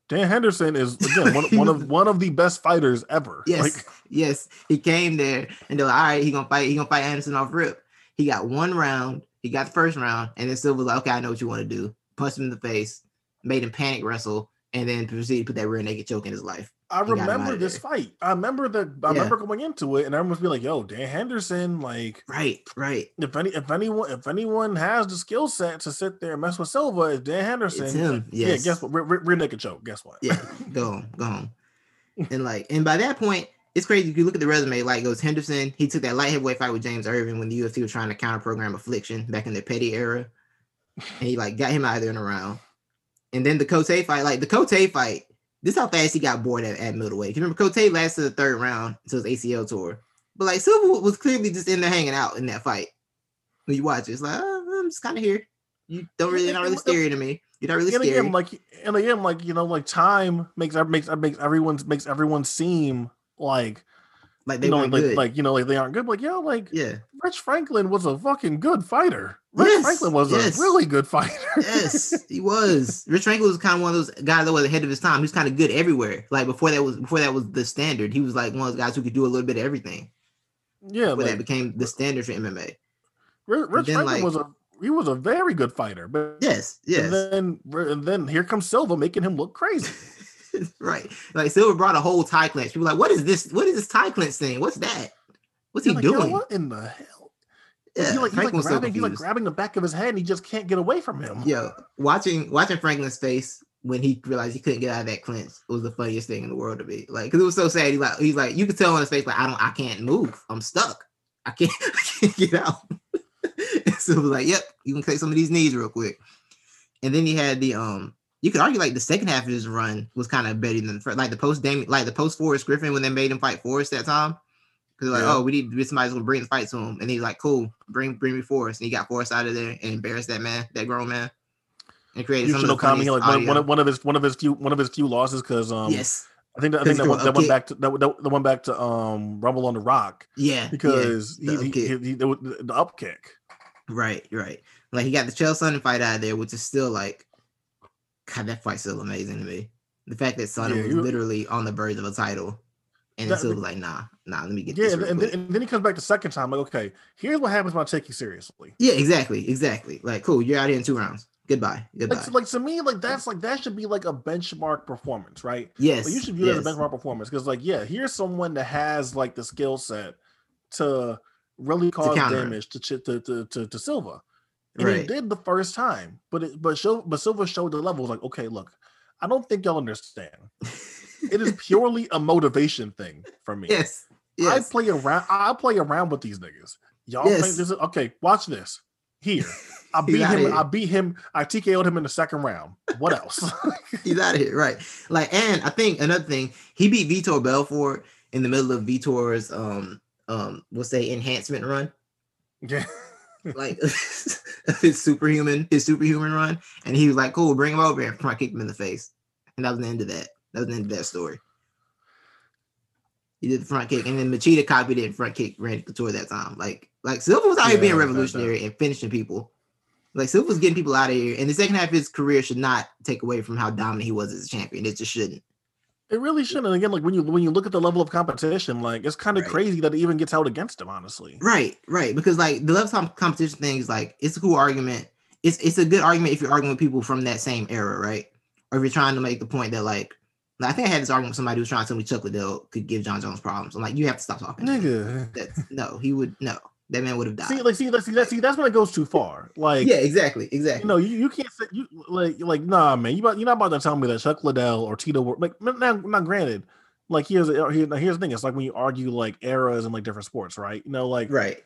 Dan Henderson is again one, [laughs] one of one of the best fighters ever. Yes, Like, yes. He came there and they're like, all right, he gonna fight, he gonna fight Anderson off rip. He got one round, he got the first round, and then Silva was like, okay, I know what you want to do. Punched him in the face, made him panic wrestle, and then proceeded to put that rear naked choke in his life. I remember this fight. I remember that. I Yeah. remember going into it, and everyone was be like, "Yo, Dan Henderson, like." Right, right. If any, if anyone, if anyone has the skill set to sit there and mess with Silva, it's Dan Henderson. It's him. Yes. Yeah. Guess what? Rear, rear, rear naked choke. Guess what? Yeah, go home, go home. And like, and by that point, it's crazy. If you look at the resume, like it goes Henderson, he took that light heavyweight fight with James Irvin when the UFC was trying to counter program Affliction back in the petty era. And he like got him out of there in a round. And then the Cote fight, like the Cote fight, this how fast he got bored at, at middleweight. You remember Cote lasted the third round until his ACL tour. But like Silva was clearly just in there hanging out in that fight. When you watch it, it's like, oh, I'm just kind of here. You don't really, not really scary to me. You're not really and scary. again, like, and again, like you know, like time makes makes makes everyone makes everyone seem like like they you know, like good. like you know, like they aren't good. Like yo, like yeah. Rich Franklin was a fucking good fighter. Rich Yes, Franklin was yes. a really good fighter. yes, [laughs] he was. Rich Franklin was kind of one of those guys that was ahead of his time. He was kind of good everywhere. Like before that was before that was the standard. He was like one of those guys who could do a little bit of everything. yeah, Before that became the standard for MMA. Ri- Rich then, Franklin like- was a he was a very good fighter. But yes, yes. And then and then here comes Silva making him look crazy. [laughs] [laughs] right. Like Silva brought a whole Thai clinch. People like, what is this? What is this Thai clinch thing? What's that? What's he like, doing? what in the hell? Yeah, he like, he's like, grabbing, so he's like grabbing the back of his head and he just can't get away from him. Yeah. watching watching Franklin's face when he realized he couldn't get out of that clinch was the funniest thing in the world to me. Like, because it was so sad. He's like, he's like, you could tell on his face, like, I don't, I can't move. I'm stuck. I can't, [laughs] I can't get out. [laughs] so it was like, yep, you can take some of these knees real quick. And then he had the um, you could argue like the second half of his run was kind of better than the first, like the post Demian, like the post Forrest Griffin when they made him fight Forrest that time. Because like, yeah. oh, we need to somebody's gonna bring the fight to him, and he's like, cool, bring bring me Forrest, and he got Forrest out of there and embarrassed that man, that grown man, and created you some of the like one, one, of, one of his one of his few one of his few losses because um yes I think that, I think that, one, that went back to that, that, that went back to um Rumble on the Rock. Yeah, because yeah, he, he, he, he, the, the up kick. Right, right. Like he got the Chael Sonnen fight out of there, which is still like, God, that fight's still amazing to me. The fact that Sonnen yeah, was literally on the verge of a title, and that, still was like, nah, nah, let me get this. yeah. and, then, and, then, he comes back the second time, like, okay, here's what happens when I take you seriously. Yeah, exactly, exactly. Like, cool, you're out here in two rounds. Goodbye. Goodbye. Like, like, to me, like that's like that should be like a benchmark performance, right? Yes. Like, you should view yes. it as a benchmark performance because, like, yeah, here's someone that has like the skill set to really cause to damage to, to to to to Silva. And right. he did the first time, but it, but show but Silva showed the levels like, okay, look, I don't think y'all understand. [laughs] it is purely a motivation thing for me. Yes. yes. I play around. I play around with these niggas. Y'all yes. think this is okay? Watch this. Here, [laughs] I beat him. Here. I beat him. I TKO'd him in the second round. What else? [laughs] He's out of here, right? Like, and I think another thing, he beat Vitor Belfort in the middle of Vitor's um um we'll say enhancement run. Yeah. Like [laughs] his superhuman, his superhuman run, and he was like, "Cool, bring him over," and front kicked him in the face, and that was the end of that. That was the end of that story. He did the front kick, and then Machida copied it and front kick Randy Couture that time. Like, like Silva was out yeah, here being revolutionary and finishing people. Like Silva was getting people out of here, and the second half of his career should not take away from how dominant he was as a champion. It just shouldn't. It really shouldn't. And again, like when you when you look at the level of competition, like it's kind of right. crazy that it even gets held against him. Honestly, right, right. Because like the level of competition thing is like it's a cool argument. It's it's a good argument if you're arguing with people from that same era, right? Or if you're trying to make the point that like I think I had this argument with somebody who was trying to tell me Chuck Liddell could give Jon Jones problems. I'm like, you have to stop talking. Nigga. That's, no, he would no. That man would have died. See, like, see, like, see, that, see, that's when it goes too far. Like, yeah, exactly, exactly. You know, you, you can't say you like, like, nah, man. You about, you're not about to tell me that Chuck Liddell or Tito were like, now, not granted. Like, here's here's the thing. It's like when you argue like eras and like different sports, right? You know, like, right.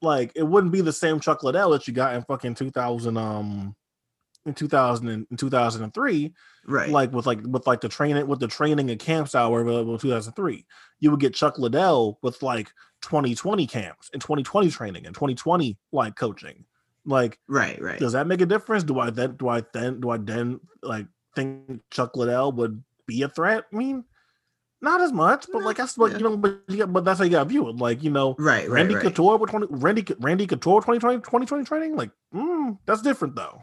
Like, it wouldn't be the same Chuck Liddell that you got in fucking 2000, um, in 2000 and in 2003 right like with like with like the training with the training and camps available in 2003 you would get chuck liddell with like 2020 camps and 2020 training and 2020 like coaching like right right does that make a difference do i then do i then do i then like think chuck liddell would be a threat i mean not as much, but like that's what yeah. you know, but, yeah, but that's how you got to view it. Like you know, right, right. Randy right, Couture with 20, Randy Randy Couture 2020 2020 training, like mm, that's different though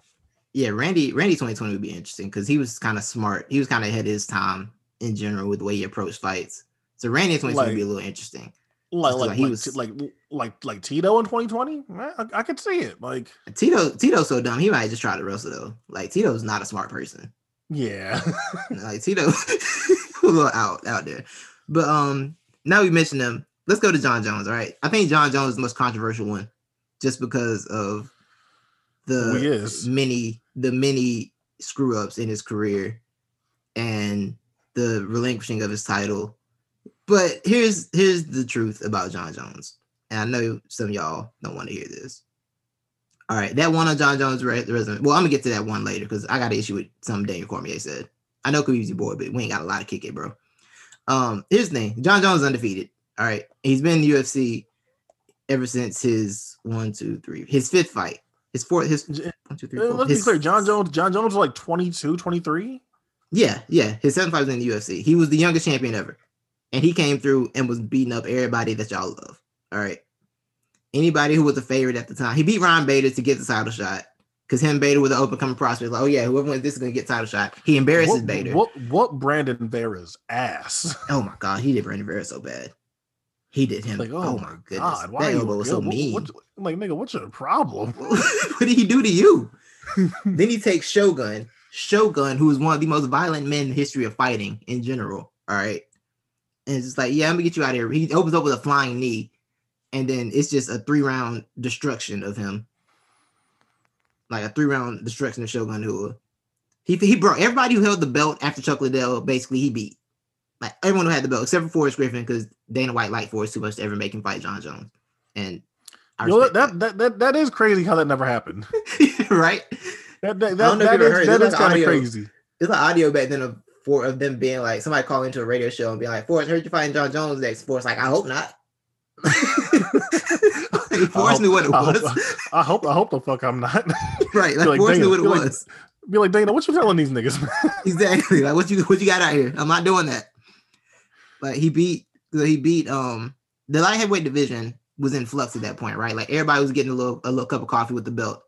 yeah, Randy Randy 2020 would be interesting because he was kind of smart. He was kind of ahead of his time in general with the way he approached fights. So Randy 2020 like, would be a little interesting. Like like, he like, was like like like Tito in 2020. I, I could see it. Like Tito Tito's so dumb. He might just try to wrestle though. Like Tito's not a smart person. Yeah. [laughs] like Tito [laughs] a little out out there. But um now we mentioned them. Let's go to Jon Jones. All right. I think Jon Jones is the most controversial one just because of the many the many screw ups in his career and the relinquishing of his title. But here's here's the truth about Jon Jones. And I know some of y'all don't want to hear this. All right, that one on Jon Jones resume. Well, I'm gonna get to that one later because I got an issue with something Daniel Cormier said. I know your boy, but we ain't got a lot of kick it, bro. Um, here's the thing: Jon Jones undefeated. All right, he's been in the UFC ever since his one, two, three, his fifth fight. His fourth, his one, two, three, four. Let's his, be clear. Jon Jones, Jon Jones was like 22, 23. Yeah, yeah. His seven fights in the UFC. He was the youngest champion ever. And he came through and was beating up everybody that y'all love. All right. Anybody who was a favorite at the time. He beat Ron Bader to get the title shot. Because him Bader was an open coming prospect. Like, oh yeah, whoever wins this is gonna get title shot. He embarrasses what, Bader. What what Brandon Vera's ass? [laughs] Oh my god, he did Brandon Vera so bad. He did him. Like, oh, oh, my goodness, god, why that elbow was so what- mean. what- I'm like, nigga, what's your problem? [laughs] what did he do to you? then he takes Shogun, Shogun, who is one of the most violent men in the history of fighting in general. All right. And it's just like, yeah, I'm gonna get you out of here. He opens up with a flying knee, and then it's just a three round destruction of him. Like a three round destruction of Shogun Rua. He he brought everybody who held the belt after Chuck Liddell, basically he beat. Like everyone who had the belt, except for Forrest Griffin, because Dana White liked Forrest too much to ever make him fight Jon Jones. And know, respect that, that that that is crazy how that never happened. [laughs] right? That that, that, you is, that is like kind of crazy. There's an audio back then of four of them being like somebody calling into a radio show and being like, Forrest, heard you fighting Jon Jones next. Forrest, like, I hope not. [laughs] Like, Forrest knew what it I was. hope, I hope I hope the fuck I'm not. [laughs] right. Like, like, Forrest knew what it feel like- was. Be like, Dana, what you telling these niggas? [laughs] exactly. Like what you what you got out here? I'm not doing that. Like he beat he beat um the light heavyweight division was in flux at that point, right? Like everybody was getting a little a little cup of coffee with the belt,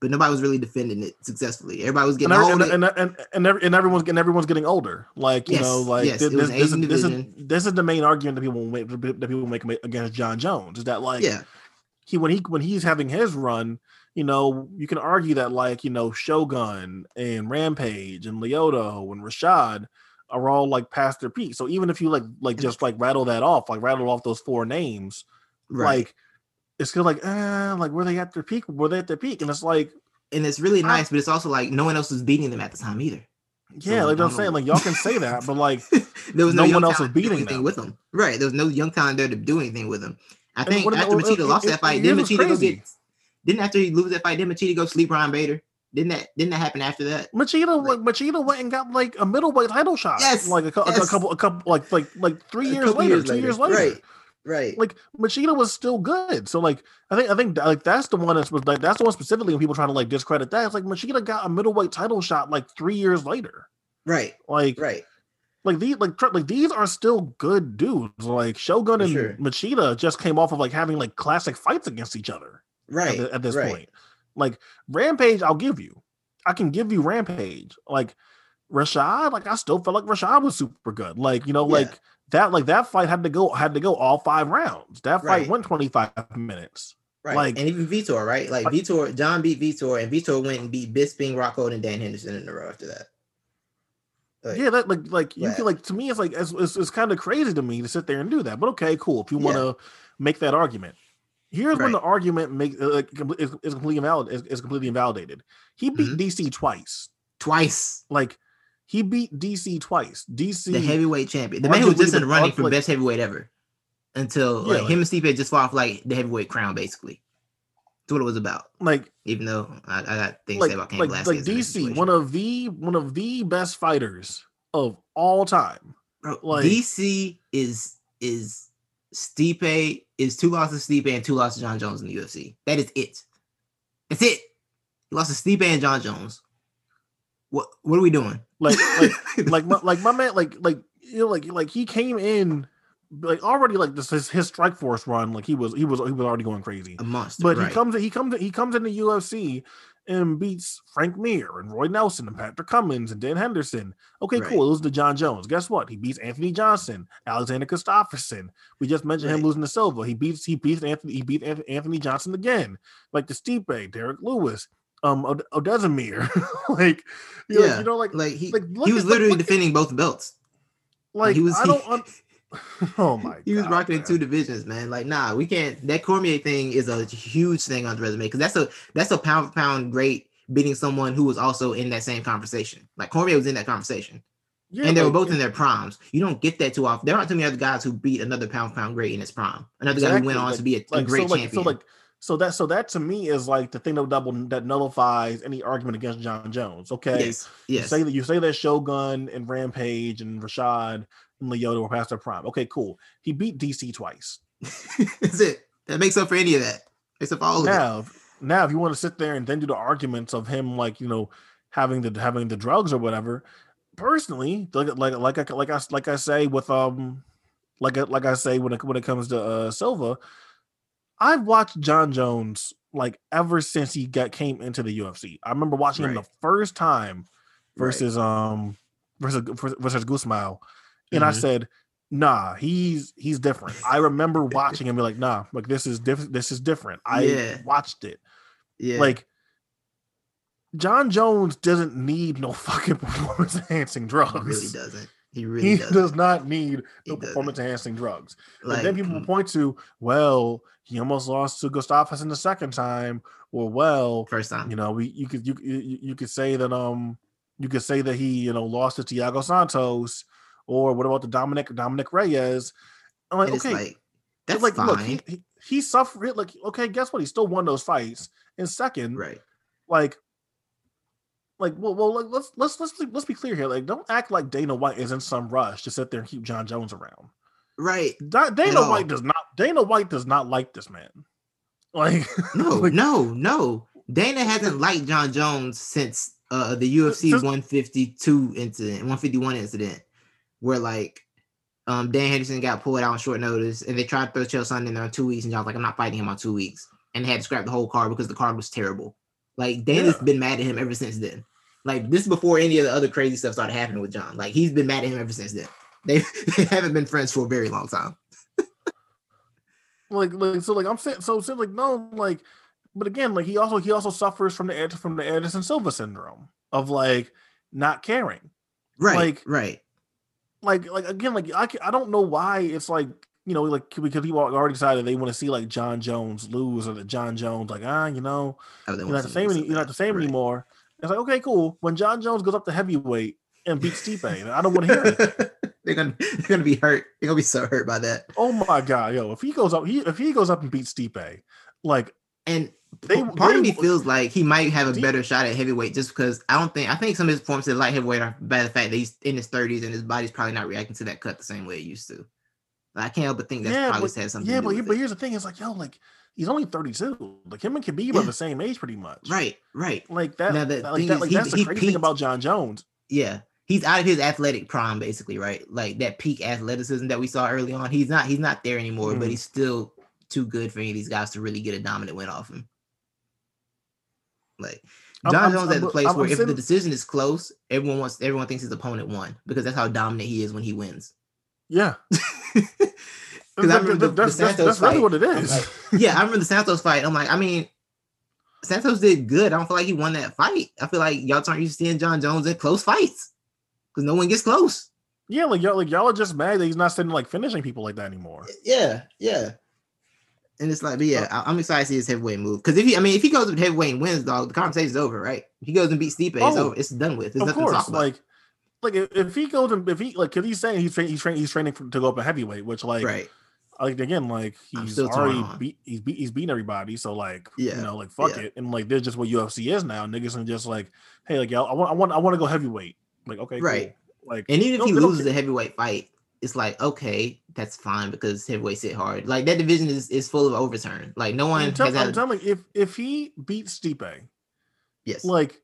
but nobody was really defending it successfully. Everybody was and, getting every- all and, and, and, and, every- and everyone's getting everyone's getting older. Like you Yes, know, like yes, thi- it was this, this, is, this is this is the main argument that people make that people make against Jon Jones is that like yeah, he when he when he's having his run, you know, you can argue that like you know Shogun and Rampage and Lyoto and Rashad are all like past their peak. So even if you like like just like rattle that off, like rattle off those four names, right. like it's kind of like eh, like were they at their peak? Were they at their peak? And it's like and it's really I- nice, but it's also like no one else was beating them at the time either. yeah, So, like I I'm saying, like y'all can say that, but like [laughs] there was no, No one else was beating anything them. with them. Right. There was no young talent there to do anything with them. I And think what- after Machida lost it- that fight, didn't Machida go get didn't after he lose that fight, didn't Machida go sleep Ryan Bader? Didn't that didn't that happen after that? Machida, Like- Machida went and got like a middleweight title shot. Yes, like a, cou- a yes. couple, a couple, like like like three A years later, two years later. Right. Right. Like Machida was still good. So like I think I think like that's the one that's like that's the one specifically when people trying to like discredit that. It's like Machida got a middleweight title shot like three years later. right. Like Right. like these like like these are still good dudes. Like Shogun For and sure. Machida just came off of like having like classic fights against each other Right. at, the- at this right. point. Like Rampage, I'll give you. I can give you Rampage. Like Rashad, like I still felt like Rashad was super good. Like you know, Yeah. like that, like that fight had to go had to go all five rounds. That fight Right. went twenty five minutes. Right. like- and even Vitor, right? Like Like- Vitor, Jon beat Vitor, and Vitor went and beat Bisping, Rockhold, and Dan Henderson in a row after that. Like, yeah, that like like you Yeah. feel like to me it's like it's, it's, it's kind of crazy to me to sit there and do that. But okay, cool. If you want to make that argument, here's when the argument make uh, like is, is completely invalid is, is completely invalidated. He beat Mhm. DC twice. twice Like he beat DC twice. DC the heavyweight champion, the man who was just in the- running for like- best heavyweight ever, until Yeah, like, like- him and Stipe just fought off like the heavyweight crown, basically. That's what it was about. like Even though I, I got things to say about Cain like, Velasquez. like DC, one of the one of the best fighters of all time. Bro, like- DC is is Stipe is two losses to Stipe and two losses to Jon Jones in the UFC. That is it. That's it. He lost to Stipe and Jon Jones. What what are we doing? Like like [laughs] like my, like my man like like you know like like he came in like already like this his, his Strikeforce run like he was he was he was already going crazy. a monster. But right. he comes he comes he comes in the UFC and beats Frank Mir and Roy Nelson and Patrick Cummins and Dan Henderson. Okay, Right. cool. It was the Jon Jones. Guess what? He beats Anthony Johnson, Alexander Gustafsson. We just mentioned him losing to Silva. He beats he beats Anthony he beat Anthony Johnson again, like the Stipe, Derrick Lewis, um, Od- Oezdemir. [laughs] like, Yeah, you know, like like he like, he was at- literally defending both belts. like he was- I don't. Un- [laughs] [laughs] oh my! He was God, rocking in two divisions, man. Like, nah, we can't. That Cormier thing is a huge thing on the resume because that's a that's a pound for pound great beating someone who was also in that same conversation. Like Cormier was in that conversation, Yeah, and they were like, both in their primes. You don't get that too often. There aren't too many other guys who beat another pound for pound great in his prime. Another guy who went on like- to be a, a great so like champion. so like so that so that to me is like the thing that double that nullifies any argument against Jon Jones. Okay, yes, you yes, say that you say that Shogun and Rampage and Rashad and Lyoto were past their prime. Okay, cool. He beat DC twice. [laughs] that's it. That makes up for any of that. Makes up all of it. Now, now if you want to sit there and then do the arguments of him like you know having the having the drugs or whatever, personally, like like like I like I like I say with um like I, like I say when it when it comes to uh Silva, I've watched Jon Jones like ever since he got came into the UFC. I remember watching him the first time Right. versus um versus versus Gusmão, and I Mhm. said nah, he's he's different. I remember watching him be like, nah, like this is different. This is different. I Yeah. watched it. Yeah. Like Jon Jones doesn't need no [laughs] fucking performance enhancing he drugs. really doesn't. He really He [laughs] doesn't. does not need He no performance enhancing drugs. Like, and then people mm, point to, well, he almost lost to Gustafsson the second time, or well, first time. you know, we you could you you, you could say that um you could say that he you know lost to Thiago Santos, or what about the Dominick Dominick Reyes? I'm like, okay, like that's like fine. look, he, he he suffered like okay, guess what? He still won those fights. in second, right. like like well, well like, let's let's let's let's be clear here. Like, don't act like Dana White is in some rush to sit there and keep Jon Jones around. Right. Da- Dana. White does not. Dana White does not like this man. [laughs] Like No, [laughs] like, no, no. Dana hasn't liked Jon Jones since uh the UFC Just- 152 incident, 151 incident, where like um Dan Henderson got pulled out on short notice and they tried to throw Chael Sonnen in there on two weeks, and Jon's like, I'm not fighting him on two weeks. And they had to scrap the whole card because the card was terrible. Like Dana's Yeah. been mad at him ever since then. Like this is before any of the other crazy stuff started happening with Jon. Like he's been mad at him ever since then. They, [laughs] they haven't been friends for a very long time. like like so like I'm saying so so like no like but again like he also he also suffers from the from the Anderson Silva syndrome of like not caring Right. Like- right. like like again like I I don't know why it's like you know like because people are already decided they want to see like Jon Jones lose or that Jon Jones like ah you know Oh, you're not the same any, you're not the same Right. anymore it's like okay cool when Jon Jones goes up to heavyweight and beats Stipe [laughs] I don't want to hear it [laughs] they're gonna they're gonna be hurt. They're gonna be so hurt by that. oh my god yo if he goes up he if he goes up and beats Stipe like And They- part of me feels like he might have a Deep- better shot at heavyweight just because I don't think I think some of his performances at light heavyweight are by the fact that he's in his 30s and his body's probably not reacting to that cut the same way it used to. I can't help but think that's Yeah, probably but- has something Yeah, but, with but here's the thing: it's like, yo, like he's only 32. Like him and Khabib Yeah. are the same age, pretty much. Right, right. Like that. Now, the like that. is, Like he- that's the he crazy thing about Jon Jones. Yeah. He's out of his athletic prime, basically, right? Like that peak athleticism that we saw early on. He's not he's not there anymore, but Mhm. he's still too good for any of these guys to really get a dominant win off him. Like Jon I'm- Jones I'm- at the place I'm- where if the decision is close, everyone wants everyone thinks his opponent won because that's how dominant he is when he wins. Yeah, [laughs] Because I remember the, the that's, that's, Santos that's really fight. what it I'm like, [laughs] yeah, I remember the Santos fight. I'm like, I mean, Santos did good. I don't feel like he won that fight. I feel like y'all aren't used to seeing Jon Jones in close fights because no one gets close. yeah, like y'all, like y'all are just mad that he's not sitting like finishing people like that anymore. Yeah, yeah. And it's like, but yeah, I- I'm excited to see his heavyweight move. Because if he, I mean, if he goes with heavyweight and wins, dog, the conversation's over, right? If he goes and beats Stipe, it's Oh, over. It's done with. There's of nothing course, to talk about. like, like if, he goes and if he like, cause he's saying he's training, he's training, he's training for, to go up a heavyweight, which like, right. like again, like he's already beat, he's beat, he's beating everybody. So like, Yeah, you know, like fuck yeah. it, and like they're just what UFC is now. Niggas and just like, hey, like y'all, I want, I want, I want to go heavyweight. Like, okay, Right. cool. Like, And even if he loses a heavyweight fight, it's like, okay, that's fine because heavyweight sit hard. Like that division is, is full of overturn. Like no one I'm, tell, I'm telling you, if if he beats Stipe, yes. like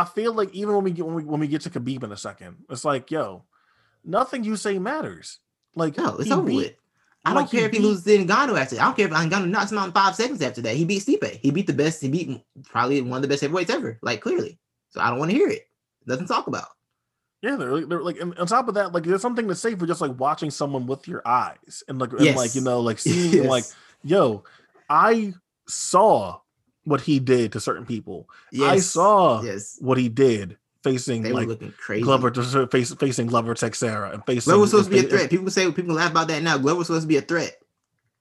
I feel like even when we get when we when we get to Khabib in a second, it's like, yo, nothing you say matters. Like No, it's over beat- with. I like, don't he care if he beat- loses to Ngannou after. I don't care if Ngannou knocks him out in five seconds after that. He beat Stipe. He beat the best. He beat probably one of the best heavyweights ever. Like clearly. So I don't want to hear it. Nothing to talk about. Yeah, they're, they're like, and on top of that, like there's something to say for just like watching someone with your eyes and like, and like you know, like [laughs] seeing like, yo, I saw what he did to certain people. I saw Yes. what he did facing They like looking crazy. Glover face, facing Glover Teixeira and facing Glover was supposed to be a threat. People say people laugh about that now. Glover was supposed to be a threat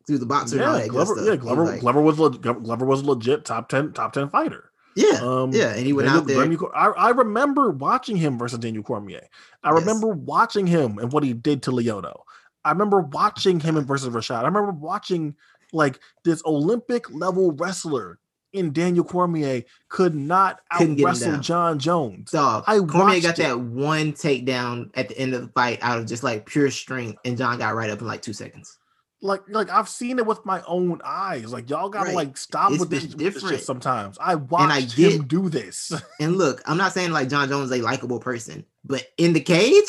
to the boxer. and all Yeah, that Glover. Yeah, He was Glover. like- Glover was le- Glover was a legit top ten top ten fighter. yeah, Um, yeah, and he went Daniel- out there. Daniel I, I remember watching him versus Daniel Cormier. I Yes. remember watching him and what he did to Lyoto. I remember watching him in versus Rashad. I remember watching like this Olympic level wrestler in Daniel Cormier could not out wrestle. Jon Jones. Dog, I Cormier got it. that one takedown at the end of the fight out of just like pure strength, and Jon got right up in like two seconds. Like, like I've seen it with my own eyes. Like y'all gotta Right. like stop It's with this, been with this shit sometimes. I watched I him get- do this. [laughs] And look, I'm not saying like Jon Jones is a likable person, but in the cage,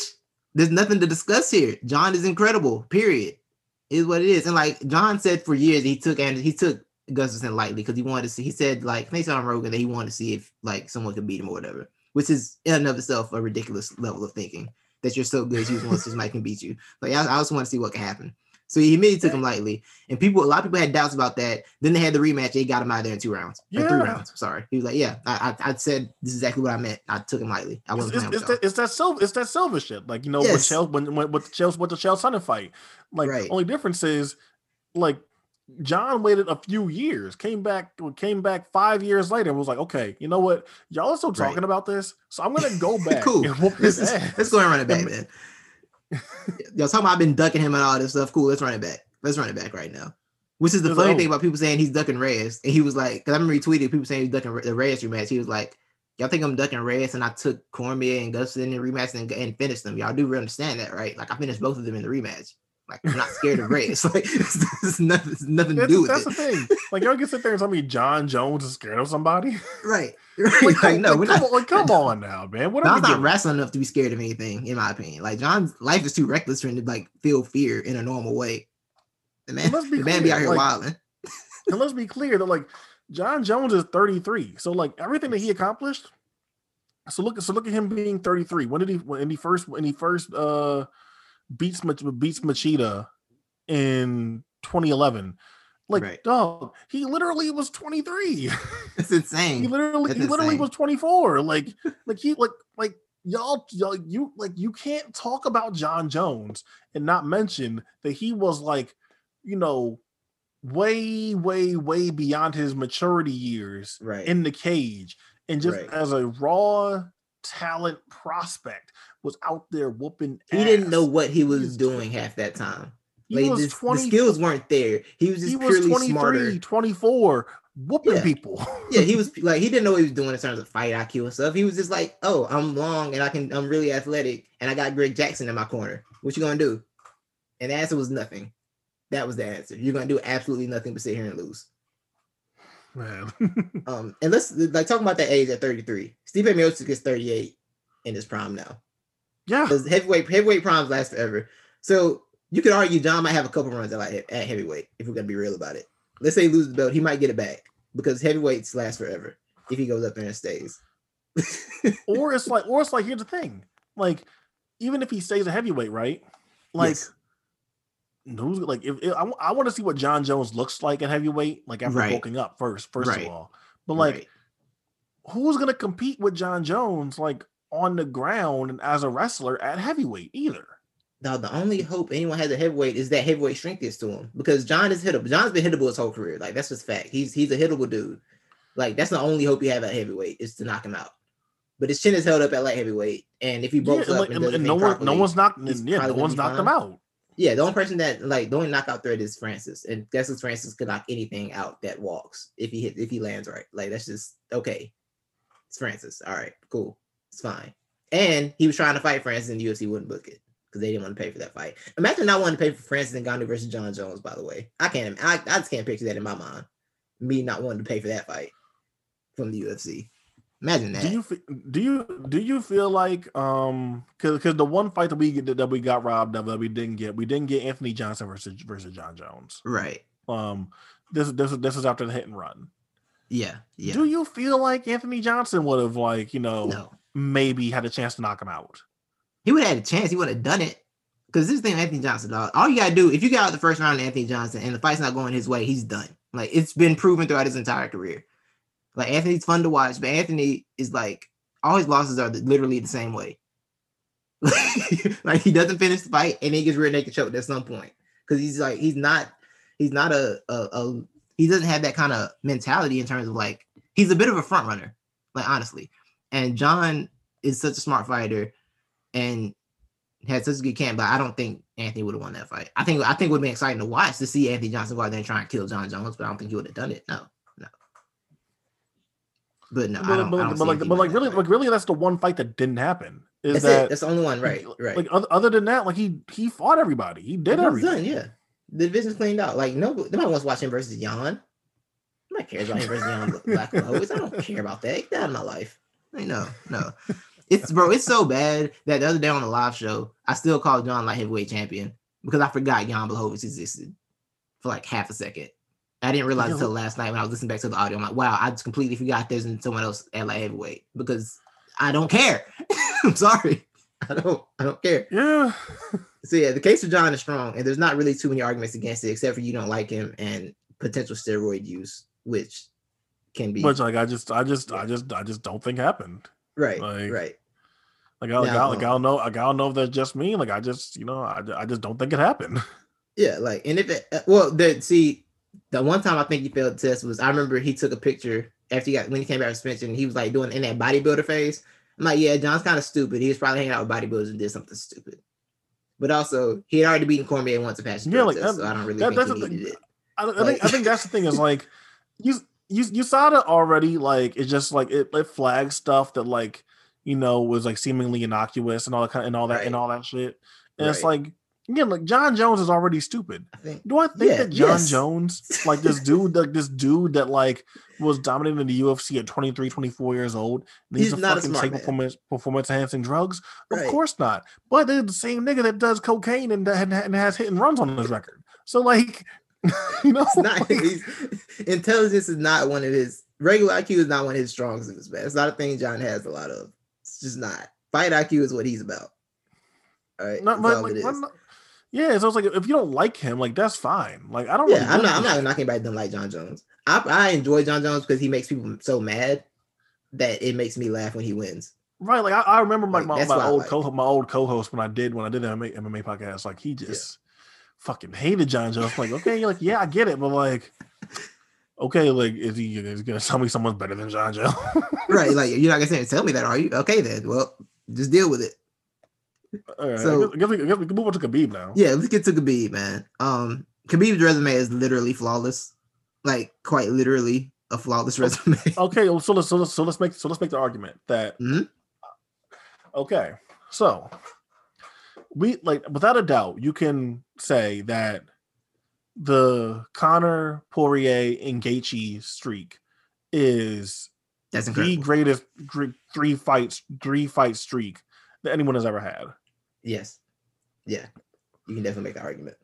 there's nothing to discuss here. Jon is incredible. Period. Is what it is. And like Jon said for years, he took and he took Gustafsson lightly because he wanted to see. He said like they said on Rogan that he wanted to see if like someone could beat him or whatever, which is in and of itself a ridiculous level of thinking. that you're so good, you want to Mike can beat you. Like I, I just want to see what can happen. So he immediately took him lightly, and people, a lot of people had doubts about that. Then they had the rematch. They got him out there in two rounds, yeah. three rounds. Sorry, he was like, "Yeah, I, I, I, said this is exactly what I meant. I took him lightly. I wasn't." It's, it's, it's that, it's that Silva, it's that Silva shit. Like you know, yes. with Chael, when, when with the Chael, with the Chael Sonnen fight, like right. only difference is, like Jon waited a few years, came back, came back five years later, and was like, "Okay, you know what? Y'all are still talking right. about this, so I'm gonna go [laughs] back cool. let's, let's go and run it back, man." [laughs] Y'all talking about I've been ducking him and all this stuff. Cool, let's run it back. Let's run it back right now. Which is the funny thing about people saying he's ducking Reyes. And he was like, because I remember he tweeted people saying he's ducking the Reyes rematch. He was like, Y'all think I'm ducking Reyes and I took Cormier and Gustafsson in the rematch and, and finished them. Y'all do understand that, right? Like I finished both of them in the rematch. Like I'm not scared of Reyes. [laughs] Like it's, it's, nothing, it's nothing to do with that's it. That's the thing. Like y'all can sit there and tell me Jon Jones is scared of somebody. [laughs] Right. [laughs] Right. Like, like no, like, come not. On, like, come on now, man. What Jon's not wrestling enough to be scared of anything, in my opinion. Like Jon's life is too reckless for him to like feel fear in a normal way. The man, the clear, man be out here like, wilding. and let's be clear that like Jon Jones is 33. So like everything that he accomplished. So look, so look at him being 33. When did he when he first when he first uh beats beats Machida in 2011? Like, right. dog, he literally was 23. It's [laughs] insane. he literally, he literally insane. was 24. Like, [laughs] like he, like, like y'all, y'all, you, like, you can't talk about Jon Jones and not mention that he was like, you know, way, way, way beyond his maturity years right. in the cage, and just right. as a raw talent prospect was out there whooping. He ass. didn't know what he was doing half that time. He was this, 20, the skills weren't there. He was just he was purely 23, smarter. 24, whooping yeah. people. yeah, he was [laughs] like he didn't know what he was doing in terms of fight IQ and stuff. He was just like, oh, I'm long and I can I'm really athletic and I got Greg Jackson in my corner. What you gonna do? And the answer was nothing. That was the answer. You're gonna do absolutely nothing but sit here and lose. Man. [laughs] um, and let's like talk about that age at 33. Stipe Miocic is 38 in his prime now. Yeah, because heavyweight heavyweight primes last forever. So you could argue Jon might have a couple runs at like at heavyweight if we're gonna be real about it. Let's say he loses the belt, he might get it back because heavyweights last forever if he goes up there and stays. [laughs] or it's like, or it's like, here's the thing: like, even if he stays a heavyweight, right? Like, yes. Who's like, if, if I, I want to see what Jon Jones looks like at heavyweight, like after right. bulking up first, first right. of all. But like, right. who's gonna compete with Jon Jones like on the ground and as a wrestler at heavyweight either? Now the only hope anyone has a heavyweight is that heavyweight strength is to him because Jon is hittable. Jon's been hittable his whole career. Like that's just fact. He's he's a hittable dude. Like that's the only hope you have at heavyweight is to knock him out. But his chin is held up at light heavyweight, and if he broke yeah, up, and, and no one, no one's knocked, yeah, no one's knocked him out. Yeah, the only person that like the only knockout threat is Francis, and guess what? Francis could knock anything out that walks if he hit if he lands right. Like that's just okay. It's Francis. All right, cool. It's fine. And he was trying to fight Francis, and the UFC wouldn't book it because they didn't want to pay for that fight. Imagine not wanting to pay for Francis and Ngannou versus Jon Jones. By the way, I can't. I, I just can't picture that in my mind. Me not wanting to pay for that fight from the UFC. Imagine that. Do you do you do you feel like um because because the one fight that we get that we got robbed of that we didn't get we didn't get Anthony Johnson versus versus Jon Jones right um this this this is after the hit and run yeah yeah do you feel like Anthony Johnson would have like you know no. maybe had a chance to knock him out he would have had a chance. He would have done it. Because this thing, Anthony Johnson, dog. All you gotta do, if you get out the first round, Anthony Johnson, and the fight's not going his way, he's done. Like it's been proven throughout his entire career. Like Anthony's fun to watch, but Anthony is like all his losses are literally the same way. [laughs] like he doesn't finish the fight and he gets rear naked choked at some point because he's like he's not he's not a, a, a he doesn't have that kind of mentality in terms of like he's a bit of a front runner, like honestly. And Jon is such a smart fighter and had such a good camp, but I don't think Anthony would have won that fight. I think I think it would be exciting to watch to see Anthony Johnson go out there and try and kill Jon Jones, but I don't think he would have done it. No, no. But no, but, I don't, but, but like, but like really, like really, that's the one fight that didn't happen. Is that's that it. that's the only one, right? Right. Like other, than that, like he he fought everybody. He did everything. Done, yeah. The division's cleaned out. Like no, nobody wants to watch him versus Jan. Nobody cares about him versus Jan Black [laughs] I don't care about that. Get that out of my life. I know, no. It's bro, it's so bad that the other day on the live show, I still called Jon light heavyweight champion because I forgot Jan Blachowicz existed for like half a second. I didn't realize until last night when I was listening back to the audio. I'm like, wow, I just completely forgot there's someone else at light heavyweight because I don't care. [laughs] I'm sorry. I don't I don't care. Yeah. So yeah, the case of Jon is strong, and there's not really too many arguments against it, except for you don't like him and potential steroid use, which can be Which like I just I just I just I just don't think happened. right, like- right. Like I like, I, like I don't know like I don't know if that's just me. Like I just you know I, I just don't think it happened. Yeah, like, and if it, uh, well, the see, the one time I think he failed the test was I remember he took a picture after he got when he came back from suspension. He was like doing in that bodybuilder phase. I'm like, yeah, Jon's kind of stupid. He was probably hanging out with bodybuilders and did something stupid. But also, he had already beaten Cormier once to pass Yeah, like, test, that- so I don't really that- think that's he needed it. I, I Like- think I think that's the thing is like [laughs] you you you saw it already like it's just like it, it flags stuff that like you know was like seemingly innocuous and all that kind of, and all that and all that shit. And it's like again like Jon Jones is already stupid. I think Do I think Yeah, that Jon yes. Jones, like this [laughs] dude, like this dude that like was dominating the UFC at 23, 24 years old, needs He's to fucking take man. performance performance enhancing drugs? Of course not. But they're the same nigga that does cocaine and, and, and has hit and runs on his record. So like, [laughs] you know, it's not like- intelligence is not one of his regular IQ is not one of his strong suits, man. It's not a thing Jon has a lot of. It's just not. Fight IQ is what he's about. All right. not, but, like, it is. but not- yeah, so it's like if you don't like him, like that's fine. Like I don't. Yeah, really I'm not. I'm not knocking anybody that like Jon Jones. I, I enjoy Jon Jones because he makes people so mad that it makes me laugh when he wins. Right, like I, I remember like, my, my old like. co my old co-host when I did when I did the MMA, MMA podcast, like he just fucking hated Jon Jones. Like, okay, you're like yeah, I get it, but like, okay, like is he, is he gonna tell me someone's better than Jon Jones? Right? Like [laughs] you're not gonna say tell me that, are you? Okay, then. Well, just deal with it. All right, So- I, guess, I, guess we, I guess we can move on to Khabib now. Yeah, let's get to Khabib, man. Um, Khabib's resume is literally flawless, like quite literally a flawless resume. [laughs] Okay, well, so let's so let's so let's make so let's make the argument that Mhm. okay, so we like without a doubt you can say that the Conor Poirier and Gaethje streak is That's the greatest three fights three fight streak that anyone has ever had. Yes. Yeah. You can definitely make that argument.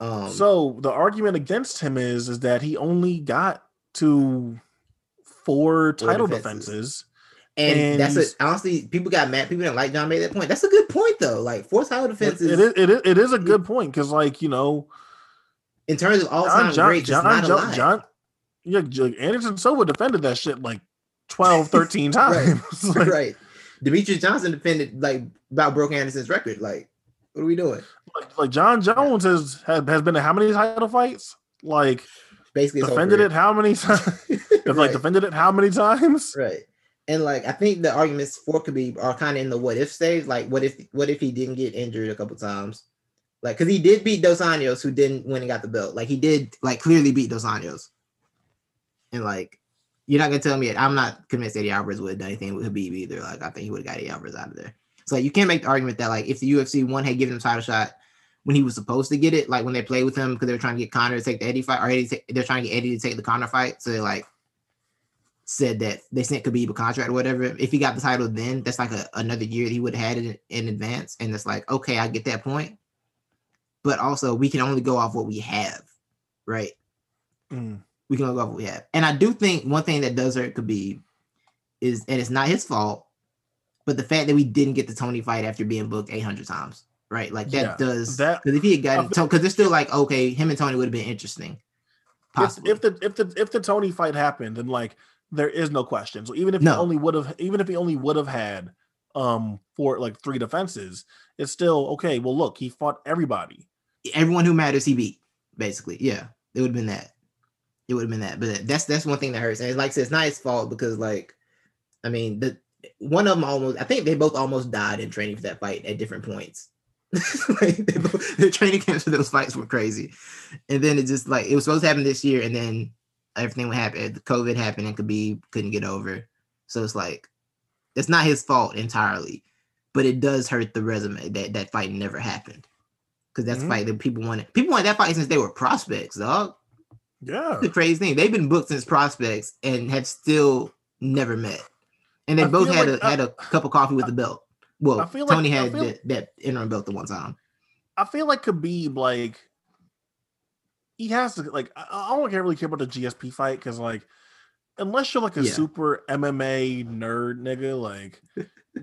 Um so the argument against him is is that he only got to four title defenses. defenses. and, and that's a, honestly people got mad. People didn't like John made that point. That's a good point though. Like four title It, defenses it is it is it is a good point because like you know in terms of all time John John greats, John, not a John, lie. John yeah Anderson Silva defended that shit like 12 13 [laughs] times [laughs] like, right. Demetrious Johnson defended like about broke Anderson's record. Like, what are we doing? like, like Jon Jones has, has been in how many title fights like Basically, defended it how many times [laughs] [laughs] like defended it how many times Right. And like I think the arguments for Khabib are kind of in the what if stage. Like what if what if he didn't get injured a couple times? Like because he did beat Dos Anjos, who didn't win and got the belt. Like he did like clearly beat Dos Anjos. And like you're not gonna tell me I'm not convinced Eddie Alvarez would have done anything with Khabib either. Like I think he would have got Eddie Alvarez out of there. So like, you can't make the argument that like if the UFC one had given him title shot when he was supposed to get it, like when they played with him because they were trying to get Conor to take the Eddie fight, or Eddie they're trying to get Eddie to take the Conor fight. So they like said that they sent Khabib a contract or whatever. If he got the title then, that's like a, another year that he would have had it in, in advance. And it's like, okay, I get that point. But also, we can only go off what we have, right? Mm. We can only go off what we have. And I do think one thing that does hurt Khabib is, and it's not his fault, but the fact that we didn't get the Tony fight after being booked 800 times, right? Like that Yeah, does, that- because if he had gotten, because they're still like, okay, him and Tony would have been interesting. Possibly. if the if the if the Tony fight happened then like there is no question so even if No. he only would have even if he only would have had um for like three defenses it's still okay well look he fought everybody everyone who matters he beat basically yeah it would have been that it would have been that but that's that's one thing that hurts and it's like I said, it's not his fault because like i mean the one of them almost i think they both almost died in training for that fight at different points [laughs] like they both, their training camps for those fights were crazy and then it just like it was supposed to happen this year and then everything would happen the covid happened and Khabib couldn't get over so it's like it's not his fault entirely but it does hurt the resume that that fight never happened because that's Mhm. the fight that people wanted. People wanted that fight since they were prospects, dog. Yeah That's the crazy thing. They've been booked since prospects and have still never met. And they I both had like a I- had a cup of coffee with the belt. Well, I feel like- Tony I had feel- that, that interim belt the one time. I feel like Khabib like he has to like I, I don't care really care about the GSP fight because like unless you're like a Yeah. super MMA nerd nigga, like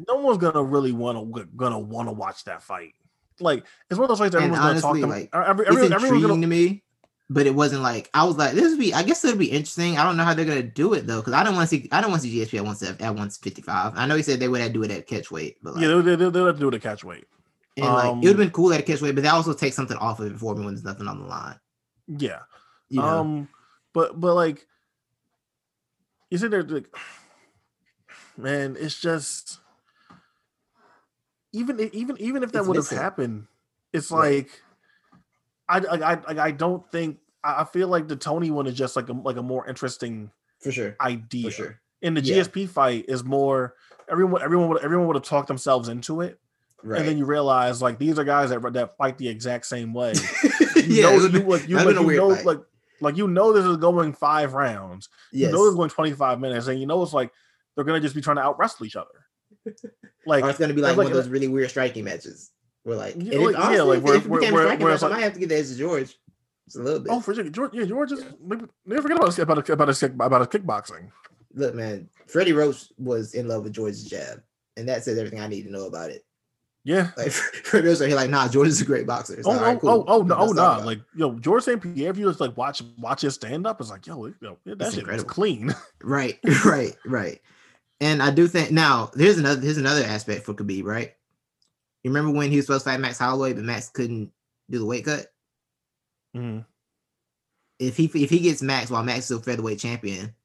no one's gonna really want to gonna want to watch that fight. Like it's one of those fights that And everyone's gonna talk. like, to, every, it's every, everyone's intriguing gonna to me, but it wasn't like I was like, this would be. I guess it would be interesting. I don't know how they're gonna do it though, because I don't want to see. I don't want to see GSP at one at one fifty five. I know he said they would have to do it at catch weight, but like, yeah, they they they have to do it to catch weight. and like um, it would have been cool at a catch weight, but that also takes something off of it for me when there's nothing on the line. Yeah. You know, Um, but but like, you sit there like, man, it's just even even even if that would have happened, it's like I I I don't think I feel like the Tony one is just like a like a more interesting for sure, idea. for sure. And the Yeah. GSP fight is more everyone everyone would everyone would have talked themselves into it, Right. and then you realize like these are guys that that fight the exact same way. [laughs] You yeah, know, you, been- like, you, like, you know, fight. like, like you know, this is going five rounds. yes. You know, it's going 25 minutes, and you know, it's like they're gonna just be trying to out wrestle each other. [laughs] Like, or it's gonna be like, like one of those really weird striking matches. Where like, Yeah, like- yeah, honestly, like, if- where- if it became a where- striking where match, it's I might have to get the edge to George. It's a little bit. oh, for sure, George, yeah, George is never, never forget about his, about his, about his, about his kickboxing. Look, man, Freddie Roach was in love with George's jab, and that says everything I need to know about it. Yeah. Like [laughs] Freddie Roach, he like, nah, George is a great boxer. It's Oh, like, oh, right, cool. oh, oh, no, oh, nah. Like, yo, George St. Pierre, if you just like watch watch his stand up, it's like, yo, yo, that It's shit clean. [laughs] right, [laughs] right, right. And I do think now there's another here's another aspect for Khabib, right? You remember when he was supposed to fight Max Holloway, but Max couldn't do the weight cut? Mhm. If he if he gets Max while Max is still featherweight champion,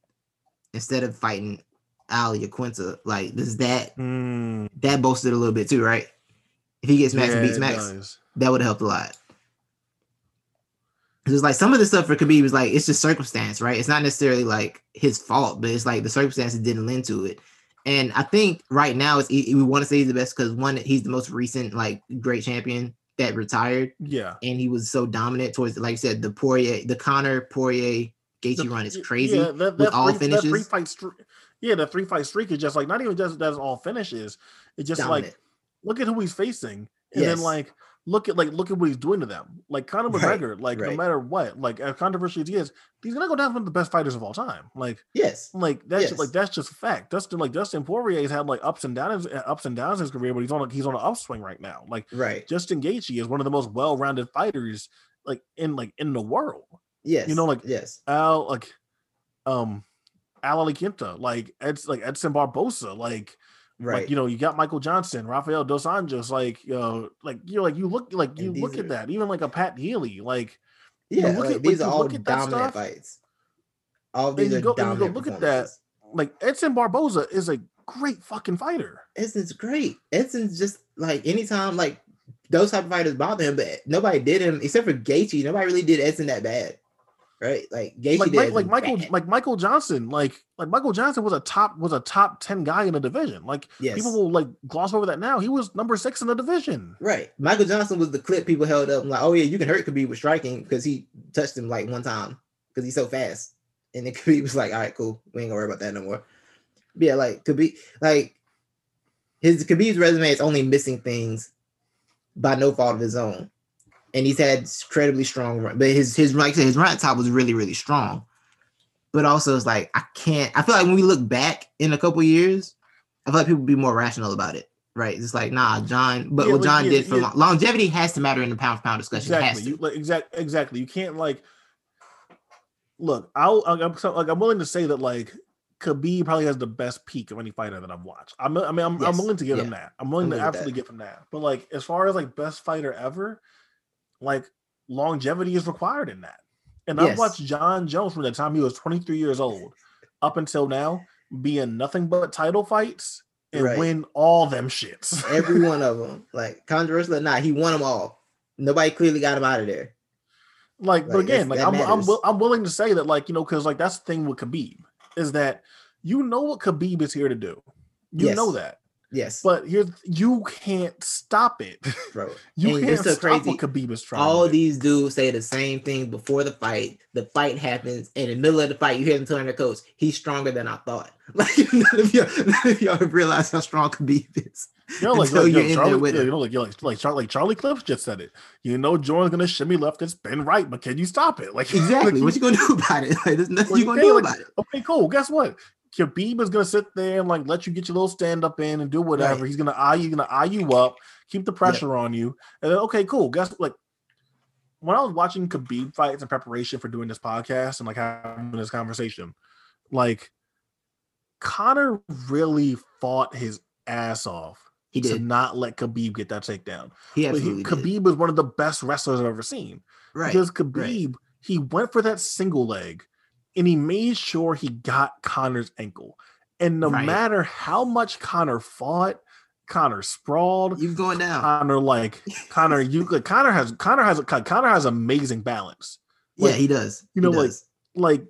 instead of fighting Iaquinta, like does that Mm, that boasted a little bit too, right? If he gets Max and beats Max, does. that would have helped a lot. It's like some of the stuff for Khabib is like it's just circumstance, right? It's not necessarily like his fault, but it's like the circumstances didn't lend to it. And I think right now it's we want to say he's the best because one, he's the most recent like great champion that retired, Yeah. and he was so dominant towards like you said the Poirier, the Conor Poirier Gaethje The- run is crazy. Yeah, that, with that all three, that three fight streak. Yeah, the three fight streak is just like not even just that's all finishes. It's just dominant. like look at who he's facing, and Yes. then like look at like look at what he's doing to them. Like Conor [laughs] Right, McGregor, like no matter what, like as controversial as he is, he's gonna go down as one of the best fighters of all time. Like yes, like that's Yes. like that's just a fact. Dustin like Dustin Poirier's had like ups and downs, ups and downs in his career, but he's on a, he's on an upswing right now. Like right, Justin Gaethje is one of the most well rounded fighters like in like in the world. yes, you know, like, yes, Al like um Al Iaquinta, like Ed's like Edson Barboza, like right. like you know, you got Michael Johnson, Rafael Dos Anjos, like you know, like you're like you look like you look are- at that, even like a Pat Healy, like yeah, look like, at- these are all look at that dominant stuff, fights. All these are go- and you go dominant look at that, like Edson Barboza is a great fucking fighter. Edson's great. Edson's just like anytime like those type of fighters bother him, but nobody did him except for Gaethje. Nobody really did Edson that bad, right? Like Like did Mike, like Michael bad. like Michael Johnson, like like Michael Johnson was a top was a top 10 guy in the division. Like Yes. people will like gloss over that now. He was number six in the division. right. Michael Johnson was the clip people held up. like, oh yeah, you can hurt Khabib with striking because he touched him like one time because he's so fast. And then [laughs] Khabib was like, all right, cool. We ain't gonna worry about that no more. But yeah, like Khabib, like his Khabib's resume is only missing things by no fault of his own. And he's had incredibly strong run, but his his like I said, his run top was really, really strong. But also it's like I can't I feel like when we look back in a couple years, I feel like people be more rational about it. Right. It's like, nah, Jon, but Yeah, what like, Jon yeah, did for yeah. long- longevity has to matter in the pound for pound discussion. Exactly. You, like, exact, exactly. You can't like look. I'll, I'm, like I'm willing to say that like Khabib probably has the best peak of any fighter that I've watched. I'm, I mean, I'm, I'm willing to give him that. I'm willing I'm to with that. absolutely give him that. But like as far as like best fighter ever, like longevity is required in that. And I've watched Jon Jones from the time he was 23 years old up until now be in nothing but title fights and Right. win all them shits. [laughs] Every one of them, like controversial or not, he won them all. Nobody clearly got him out of there. Like, but again, like I'm, I'm, I'm willing to say that, like you know, because like that's the thing with Khabib is that you know what Khabib is here to do. You Yes. know that, Yes, but here you can't stop it. bro. [laughs] You And can't so stop crazy. what Khabib is trying. All these dudes say the same thing before the fight. The fight happens, and in the middle of the fight, you hear them telling their coach, "He's stronger than I thought." [laughs] Like [laughs] none of y'all, none of y'all have realized how strong Khabib is. You know, like, like, you're yo, Charlie, there with yeah, you know, like, yo, like, like, Char- like Charlie Clips just said it. You know, Jordan's gonna shimmy left and spin right, but can you stop it? Like Exactly. what you gonna do about it? Like, there's nothing Like, you gonna do about it. Okay, cool. Guess what? Khabib is gonna sit there and like let you get your little stand up in and do whatever. Right. He's gonna eye you, gonna eye you up, keep the pressure on you, and then okay, cool. Guess like when I was watching Khabib fights in preparation for doing this podcast and like having this conversation, like Conor really fought his ass off He to did. not let Khabib get that takedown. He But he, absolutely did. Khabib is one of the best wrestlers I've ever seen Right. because Khabib he went for that single leg and he made sure he got Conor's ankle. And no Right. matter how much Conor fought, Conor sprawled. You going down? Conor like Conor, you like Conor has Conor has a, Conor has amazing balance. yeah, he does. you He know, like, does. Like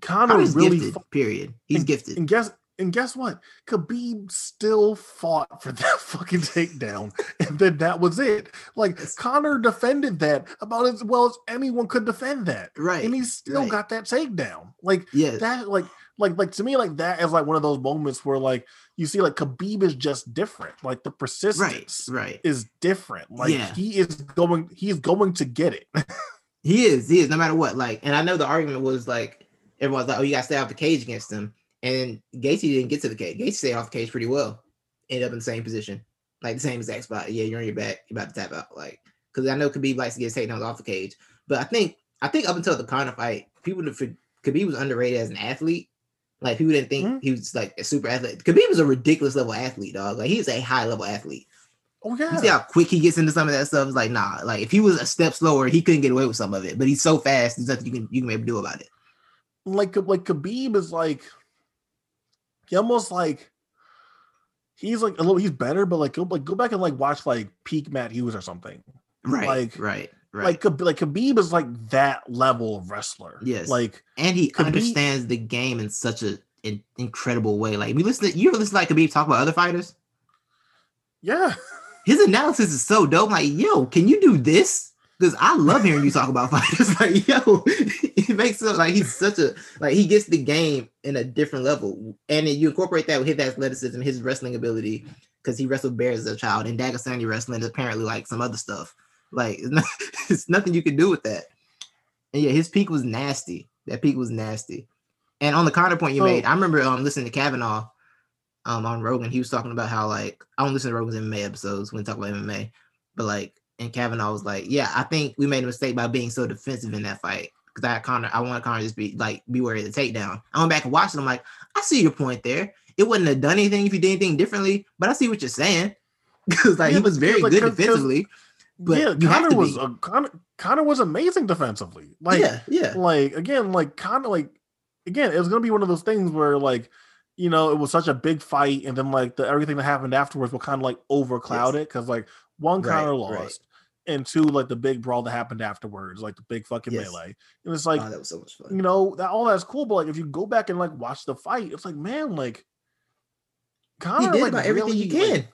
Conor Conor's really gifted. fought- period. He's and, gifted. And guess and guess what? Khabib still fought for [laughs] that fucking takedown, and then that was it. Like Conor defended that about as well as anyone could defend that, right. and he still right. got that takedown. Like yes. that, like like like to me, like that is like one of those moments where like you see like Khabib is just different. Like the persistence Right. is different. Like Yeah. he is going, he's going to get it. [laughs] He is. He is. No matter what. Like, and I know the argument was like everyone's like, "Oh, you got to stay off the cage against him." And Gaethje didn't get to the cage. Gaethje stayed off the cage pretty well. Ended up in the same position, like the same exact spot. Yeah, you're on your back. You're about to tap out. Like, because I know Khabib likes to get his takedowns off the cage, but I think I think up until the Conor fight, people Khabib was underrated as an athlete. Like people didn't think Mhm. he was like a super athlete. Khabib was a ridiculous level athlete, dog. Like he's a high level athlete. Oh You see how quick he gets into some of that stuff. It's like, nah, like if he was a step slower, he couldn't get away with some of it. But he's so fast, there's nothing you can you can maybe do about it. like like Khabib is like he almost like he's like a little he's better, but like go like go back and like watch like peak Matt Hughes or something. Right, Like- right, right. Like like Khabib is like that level of wrestler. Yes. like and he Khabib- understands the game in such a an incredible way. Like we listen, to, you ever listen to like Khabib talk about other fighters? yeah, [laughs] His analysis is so dope. Like, yo, can you do this? Because I love hearing you talk about fighters. [laughs] Like, yo, it makes it like he's such a like he gets the game in a different level, and then you incorporate that with his athleticism, his wrestling ability, because he wrestled bears as a child, and Dagestani wrestling is apparently like some other stuff. Like, it's, not, [laughs] it's nothing you can do with that. And yeah, his peak was nasty. That peak was nasty. And on the counterpoint you So- made, I remember um listening to Kavanagh um on Rogan. He was talking about how like I don't listen to Rogan's MMA episodes when he talk about MMA, but like and Kavanagh was like, Yeah, I think we made a mistake by being so defensive in that fight. Cause I had Conor, I want Conor to just be like be wary of the takedown. I went back and watched it. I'm like, I see your point there. It wouldn't have done anything if you did anything differently, but I see what you're saying. [laughs] Because like Yeah, he was very like, good defensively. But yeah. Conor was a Conor, Conor was amazing defensively. Like yeah, yeah. like again, like kind of like again, it was gonna be one of those things where like you know it was such a big fight, and then like the everything that happened afterwards will kind of like overcloud it because like one Conor right. lost, and two like the big brawl that happened afterwards, like the big fucking Yes. melee, and it's like oh, that was so much fun. you know that all that's cool, but like if you go back and like watch the fight, it's like man, like Conor He did like, about everything really, he like, can.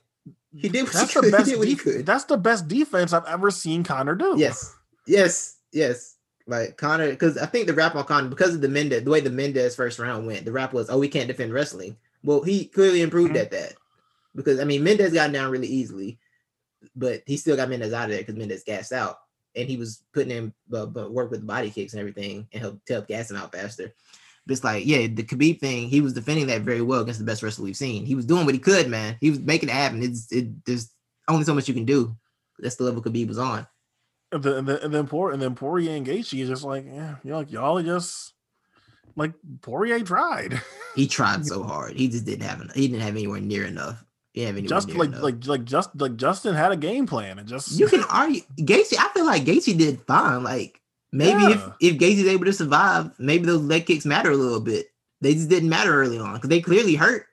he did what that's [laughs] he the best. He did what he def- could. That's the best defense I've ever seen Conor do. Yes, yes, yes. Like Conor, because I think the rap on Conor, because of the Mendes, the way the Mendes first round went, the rap was, "Oh, we can't defend wrestling." Well, he clearly improved Mhm. at that because I mean, Mendes got down really easily, but he still got Mendes out of there because Mendes gassed out, and he was putting in but, but work with body kicks and everything, and help help gas him out faster. But it's like, yeah, the Khabib thing, he was defending that very well against the best wrestler we've seen. He was doing what he could, man. He was making it happen. It's it, there's only so much you can do. That's the level Khabib was on. And then, and then, and then, Poor, and then Poirier and Gaethje is just like, yeah, you know, like y'all just like Poirier tried, He tried [laughs] so hard. He just didn't have enough. He didn't have anywhere near enough. Didn't have just like enough. like like just like Justin had a game plan and just you can argue Gaethje. I feel like Gaethje did fine. Like maybe Yeah. if if Gaethje's able to survive, maybe those leg kicks matter a little bit. They just didn't matter early on because they clearly hurt.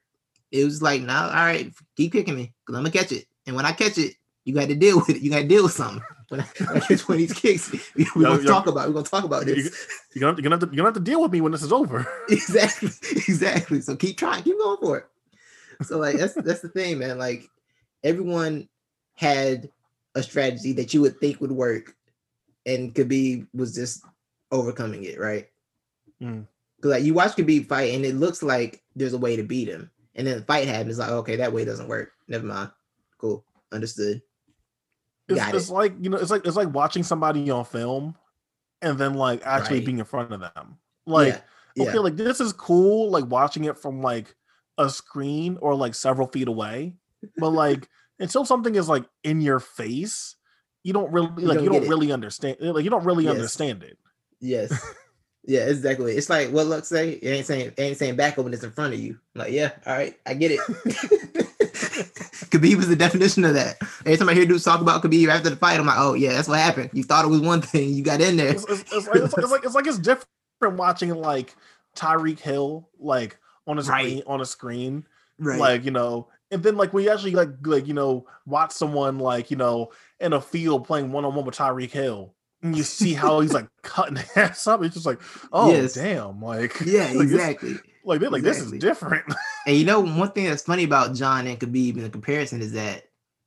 It was like, no, all right, keep kicking me because I'm gonna catch it. And when I catch it, you got to deal with it. You got to deal with something. [laughs] When I, when I catch one of these kicks, we're Yo, gonna yo. talk about. We're gonna talk about You- this. you're gonna, you're gonna have to you're gonna have to deal with me when this is over. [laughs] exactly exactly so keep trying keep going for it so like that's that's the thing man like everyone had a strategy that you would think would work and Khabib was just overcoming it right Mm. like you watch Khabib fight and it looks like there's a way to beat him and then the fight happens like okay that way doesn't work never mind cool, understood. It's, Got it's like you know, it's like it's like watching somebody on film, and then like actually Right. being in front of them. Like yeah, yeah. okay, like this is cool, like watching it from like a screen or like several feet away, but like until something is like in your face, you don't really You like don't you don't it. really understand. Eh, like you don't really Yes. understand it. Yes. [laughs] yeah, exactly. It's like what Lux say. It ain't saying it ain't saying back when it's in front of you. I'm like, yeah, all right, I get it. [laughs] Khabib was the definition of that. Every time I hear dudes talk about Khabib after the fight, I'm like, oh yeah, that's what happened. You thought it was one thing, you got in there. It's, it's, it's, like, it's, like, it's like it's like it's different watching like Tyreek Hill like on a screen Right. on a screen. Right. like you know and then like we actually like like you know watch someone like you know in a field playing one-on-one with Tyreek Hill and you see how he's like [laughs] cutting ass up it's just like oh Yes. damn like [laughs] yeah, like, exactly. like they're like this is different [laughs] And you know, one thing that's funny about Jon and Khabib in the comparison is that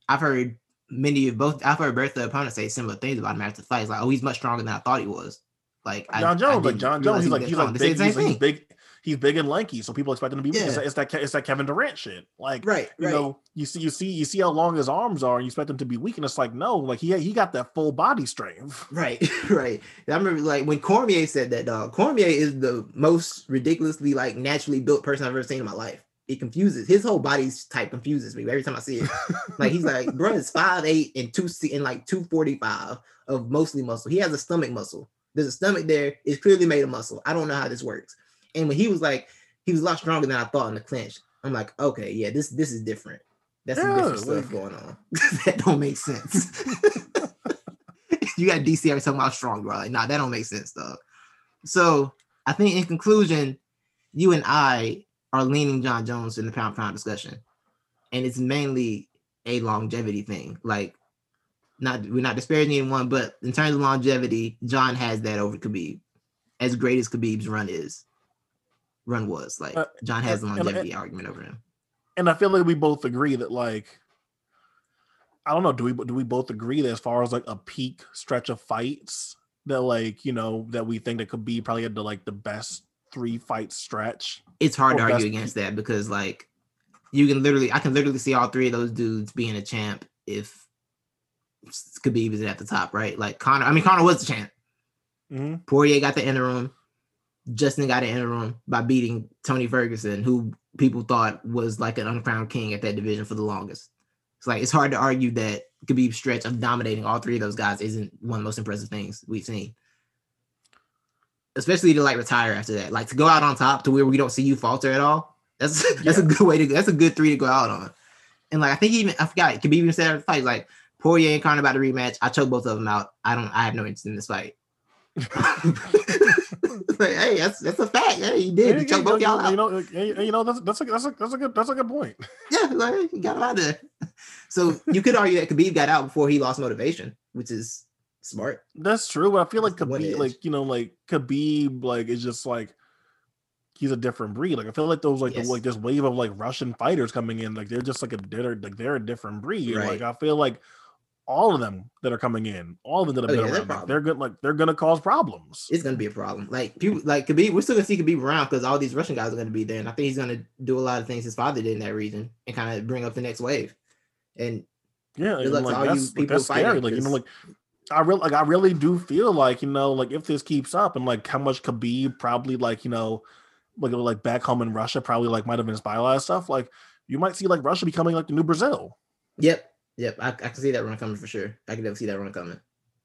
I've heard many of both. I've heard both the opponents say similar things about him after the fight. It's like, oh, he's much stronger than I thought he was. Like Jon I Jones like Jon Jones he's like he's like big the he's, same he's thing. big he's big and lanky so people expect him to be Yeah. it's, that, it's that it's that Kevin Durant shit like Right, you right. know you see you see you see how long his arms are and you expect him to be weak and it's like no like he he got that full body strength [laughs] Right, [laughs] right. I remember like when Cormier said that dog. Cormier is the most ridiculously like naturally built person I've ever seen in my life. It confuses his whole body's type confuses me every time I see it. [laughs] like he's like, bro, is five eight and two and like two forty five of mostly muscle. He has a stomach muscle. There's a stomach there. It's clearly made of muscle. I don't know how this works. And when he was like, he was a lot stronger than I thought in the clinch. I'm like, okay, yeah, this this is different. That's some different Yeah, stuff going on. [laughs] that don't make sense. [laughs] you got DC every talking about strong, bro. Like, nah, that don't make sense, though. So I think in conclusion, you and I are leaning Jon Jones in the pound pound discussion. And it's mainly a longevity thing. Like, not we're not disparaging anyone, but in terms of longevity, Jon has that over Khabib. As great as Khabib's run is, run was like Uh, Jon has the and- and- longevity argument over him. and I feel like we both agree that like I don't know, do we do we both agree that as far as like a peak stretch of fights that like you know that we think that could be probably at the like the best three fight stretch? It's hard to argue against that because like you can literally I can literally see all three of those dudes being a champ if Khabib is at the top, right? Like Conor, I mean Conor was the champ. Mm-hmm. Poirier got the interim. Justin got an interim by beating Tony Ferguson, who people thought was like an uncrowned king at that division for the longest. It's like it's hard to argue that Khabib's stretch of dominating all three of those guys isn't one of the most impressive things we've seen. Especially to like retire after that, like to go out on top to where we don't see you falter at all. That's [laughs] that's a good way to. That's a good three to go out on. And like I think even I forgot Khabib even said at the fight like Poirier and Conor about a rematch. I choke both of them out. I don't. I have no interest in this fight. [laughs] [laughs] like, hey, that's that's a fact. Hey, he did. He choked both y'all out. you know, you know, you know that's that's a that's a that's a good that's a good point. yeah, like he got him out there. So you could argue that Khabib got out before he lost motivation, which is smart. That's true, but I feel like That's Khabib, like you know, like Khabib, like is just like he's a different breed. Like I feel like those like Yes. the, like this wave of like Russian fighters coming in, like they're just like a they're like they're a different breed. And, Like I feel like all of them that are coming in, all of them that have Oh, been yeah, they're around, they're good. Like they're gonna cause problems. It's gonna be a problem. Like people, like Khabib, we're still gonna see Khabib around because all these Russian guys are gonna be there, and I think he's gonna do a lot of things his father did in that region and kind of bring up the next wave. And Yeah, and, like, all you people that's fighting, scary. Like you know, like I really like I really do feel like you know, like if this keeps up and like how much Khabib probably like you know, like like back home in Russia probably like might have inspired a lot of stuff. Like you might see like Russia becoming like the new Brazil. Yep, yep. I, I can see that run coming for sure. I can definitely see that run coming.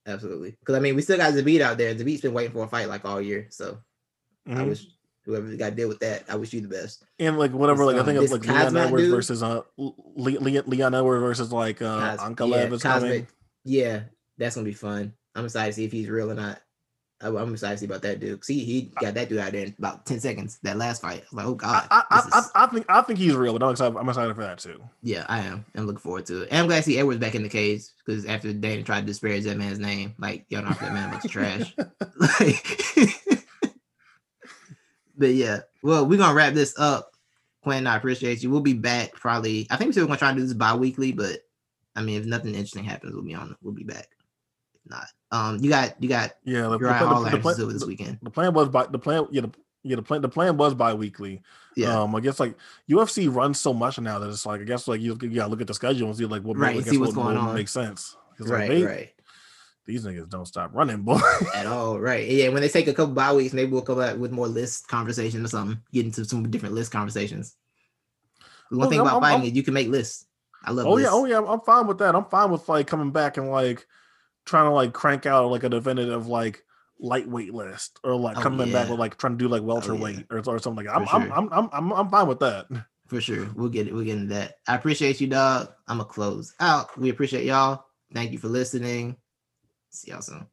Absolutely. Because I mean, we still got Zabit out there. Zabit's been waiting for a fight like all year. So I Mhm. wish whoever got to deal with that. I wish you the best. and like whatever, like I um, think it's like Leon Edwards dude- versus uh Le- Le- Leon Edwards versus like uh Cos- Ankalev yeah, is Cosmic. coming. Yeah, that's gonna be fun. I'm excited to see if he's real or not. I, I'm excited to see about that dude. See, he got that dude out there in about ten seconds. That last fight, I was like, oh god. I, I, I, is- I, think I think he's real, but I'm excited. I'm excited for that too. yeah, I am. I'm looking forward to it. And I'm glad to see Edwards back in the cage because after Dana tried to disparage that man's name, like y'all know that man of trash. Like, [laughs] [laughs] but yeah, well, we're gonna wrap this up. Quinn, I appreciate you. We'll be back probably. I think we're gonna try to do this bi-weekly, but I mean, if nothing interesting happens, we'll be on. We'll be back. If not, um, you got you got Yeah, the, the, eye the, the, plan- this weekend. the plan was by the plan. Yeah, the, Yeah, the plan the plan was bi-weekly. Yeah. Um, I guess like UFC runs so much now that it's like I guess like you, you gotta look at the schedule and see like what Right, I guess see what's what, going what on. makes sense. right, like, they- right. These niggas don't stop running, boy. At [laughs] all, right. Yeah, when they take a couple bye weeks, maybe we'll come back with more list conversation or something. Get into some different list conversations. One Oh, thing I'm- about I'm- fighting I'm- is you can make lists. I love oh yeah, oh yeah, I'm fine with that. I'm fine with like coming back and like trying to like crank out like a definitive like lightweight list or like Oh, coming back with like trying to do like oh, welterweight or, or something like that. I'm, For I'm. I'm, I'm, I'm, I'm fine with that. [laughs] For sure. We'll get it. We'll get into that. I appreciate you, dog. I'm gonna close out. We appreciate y'all. Thank you for listening. See y'all soon.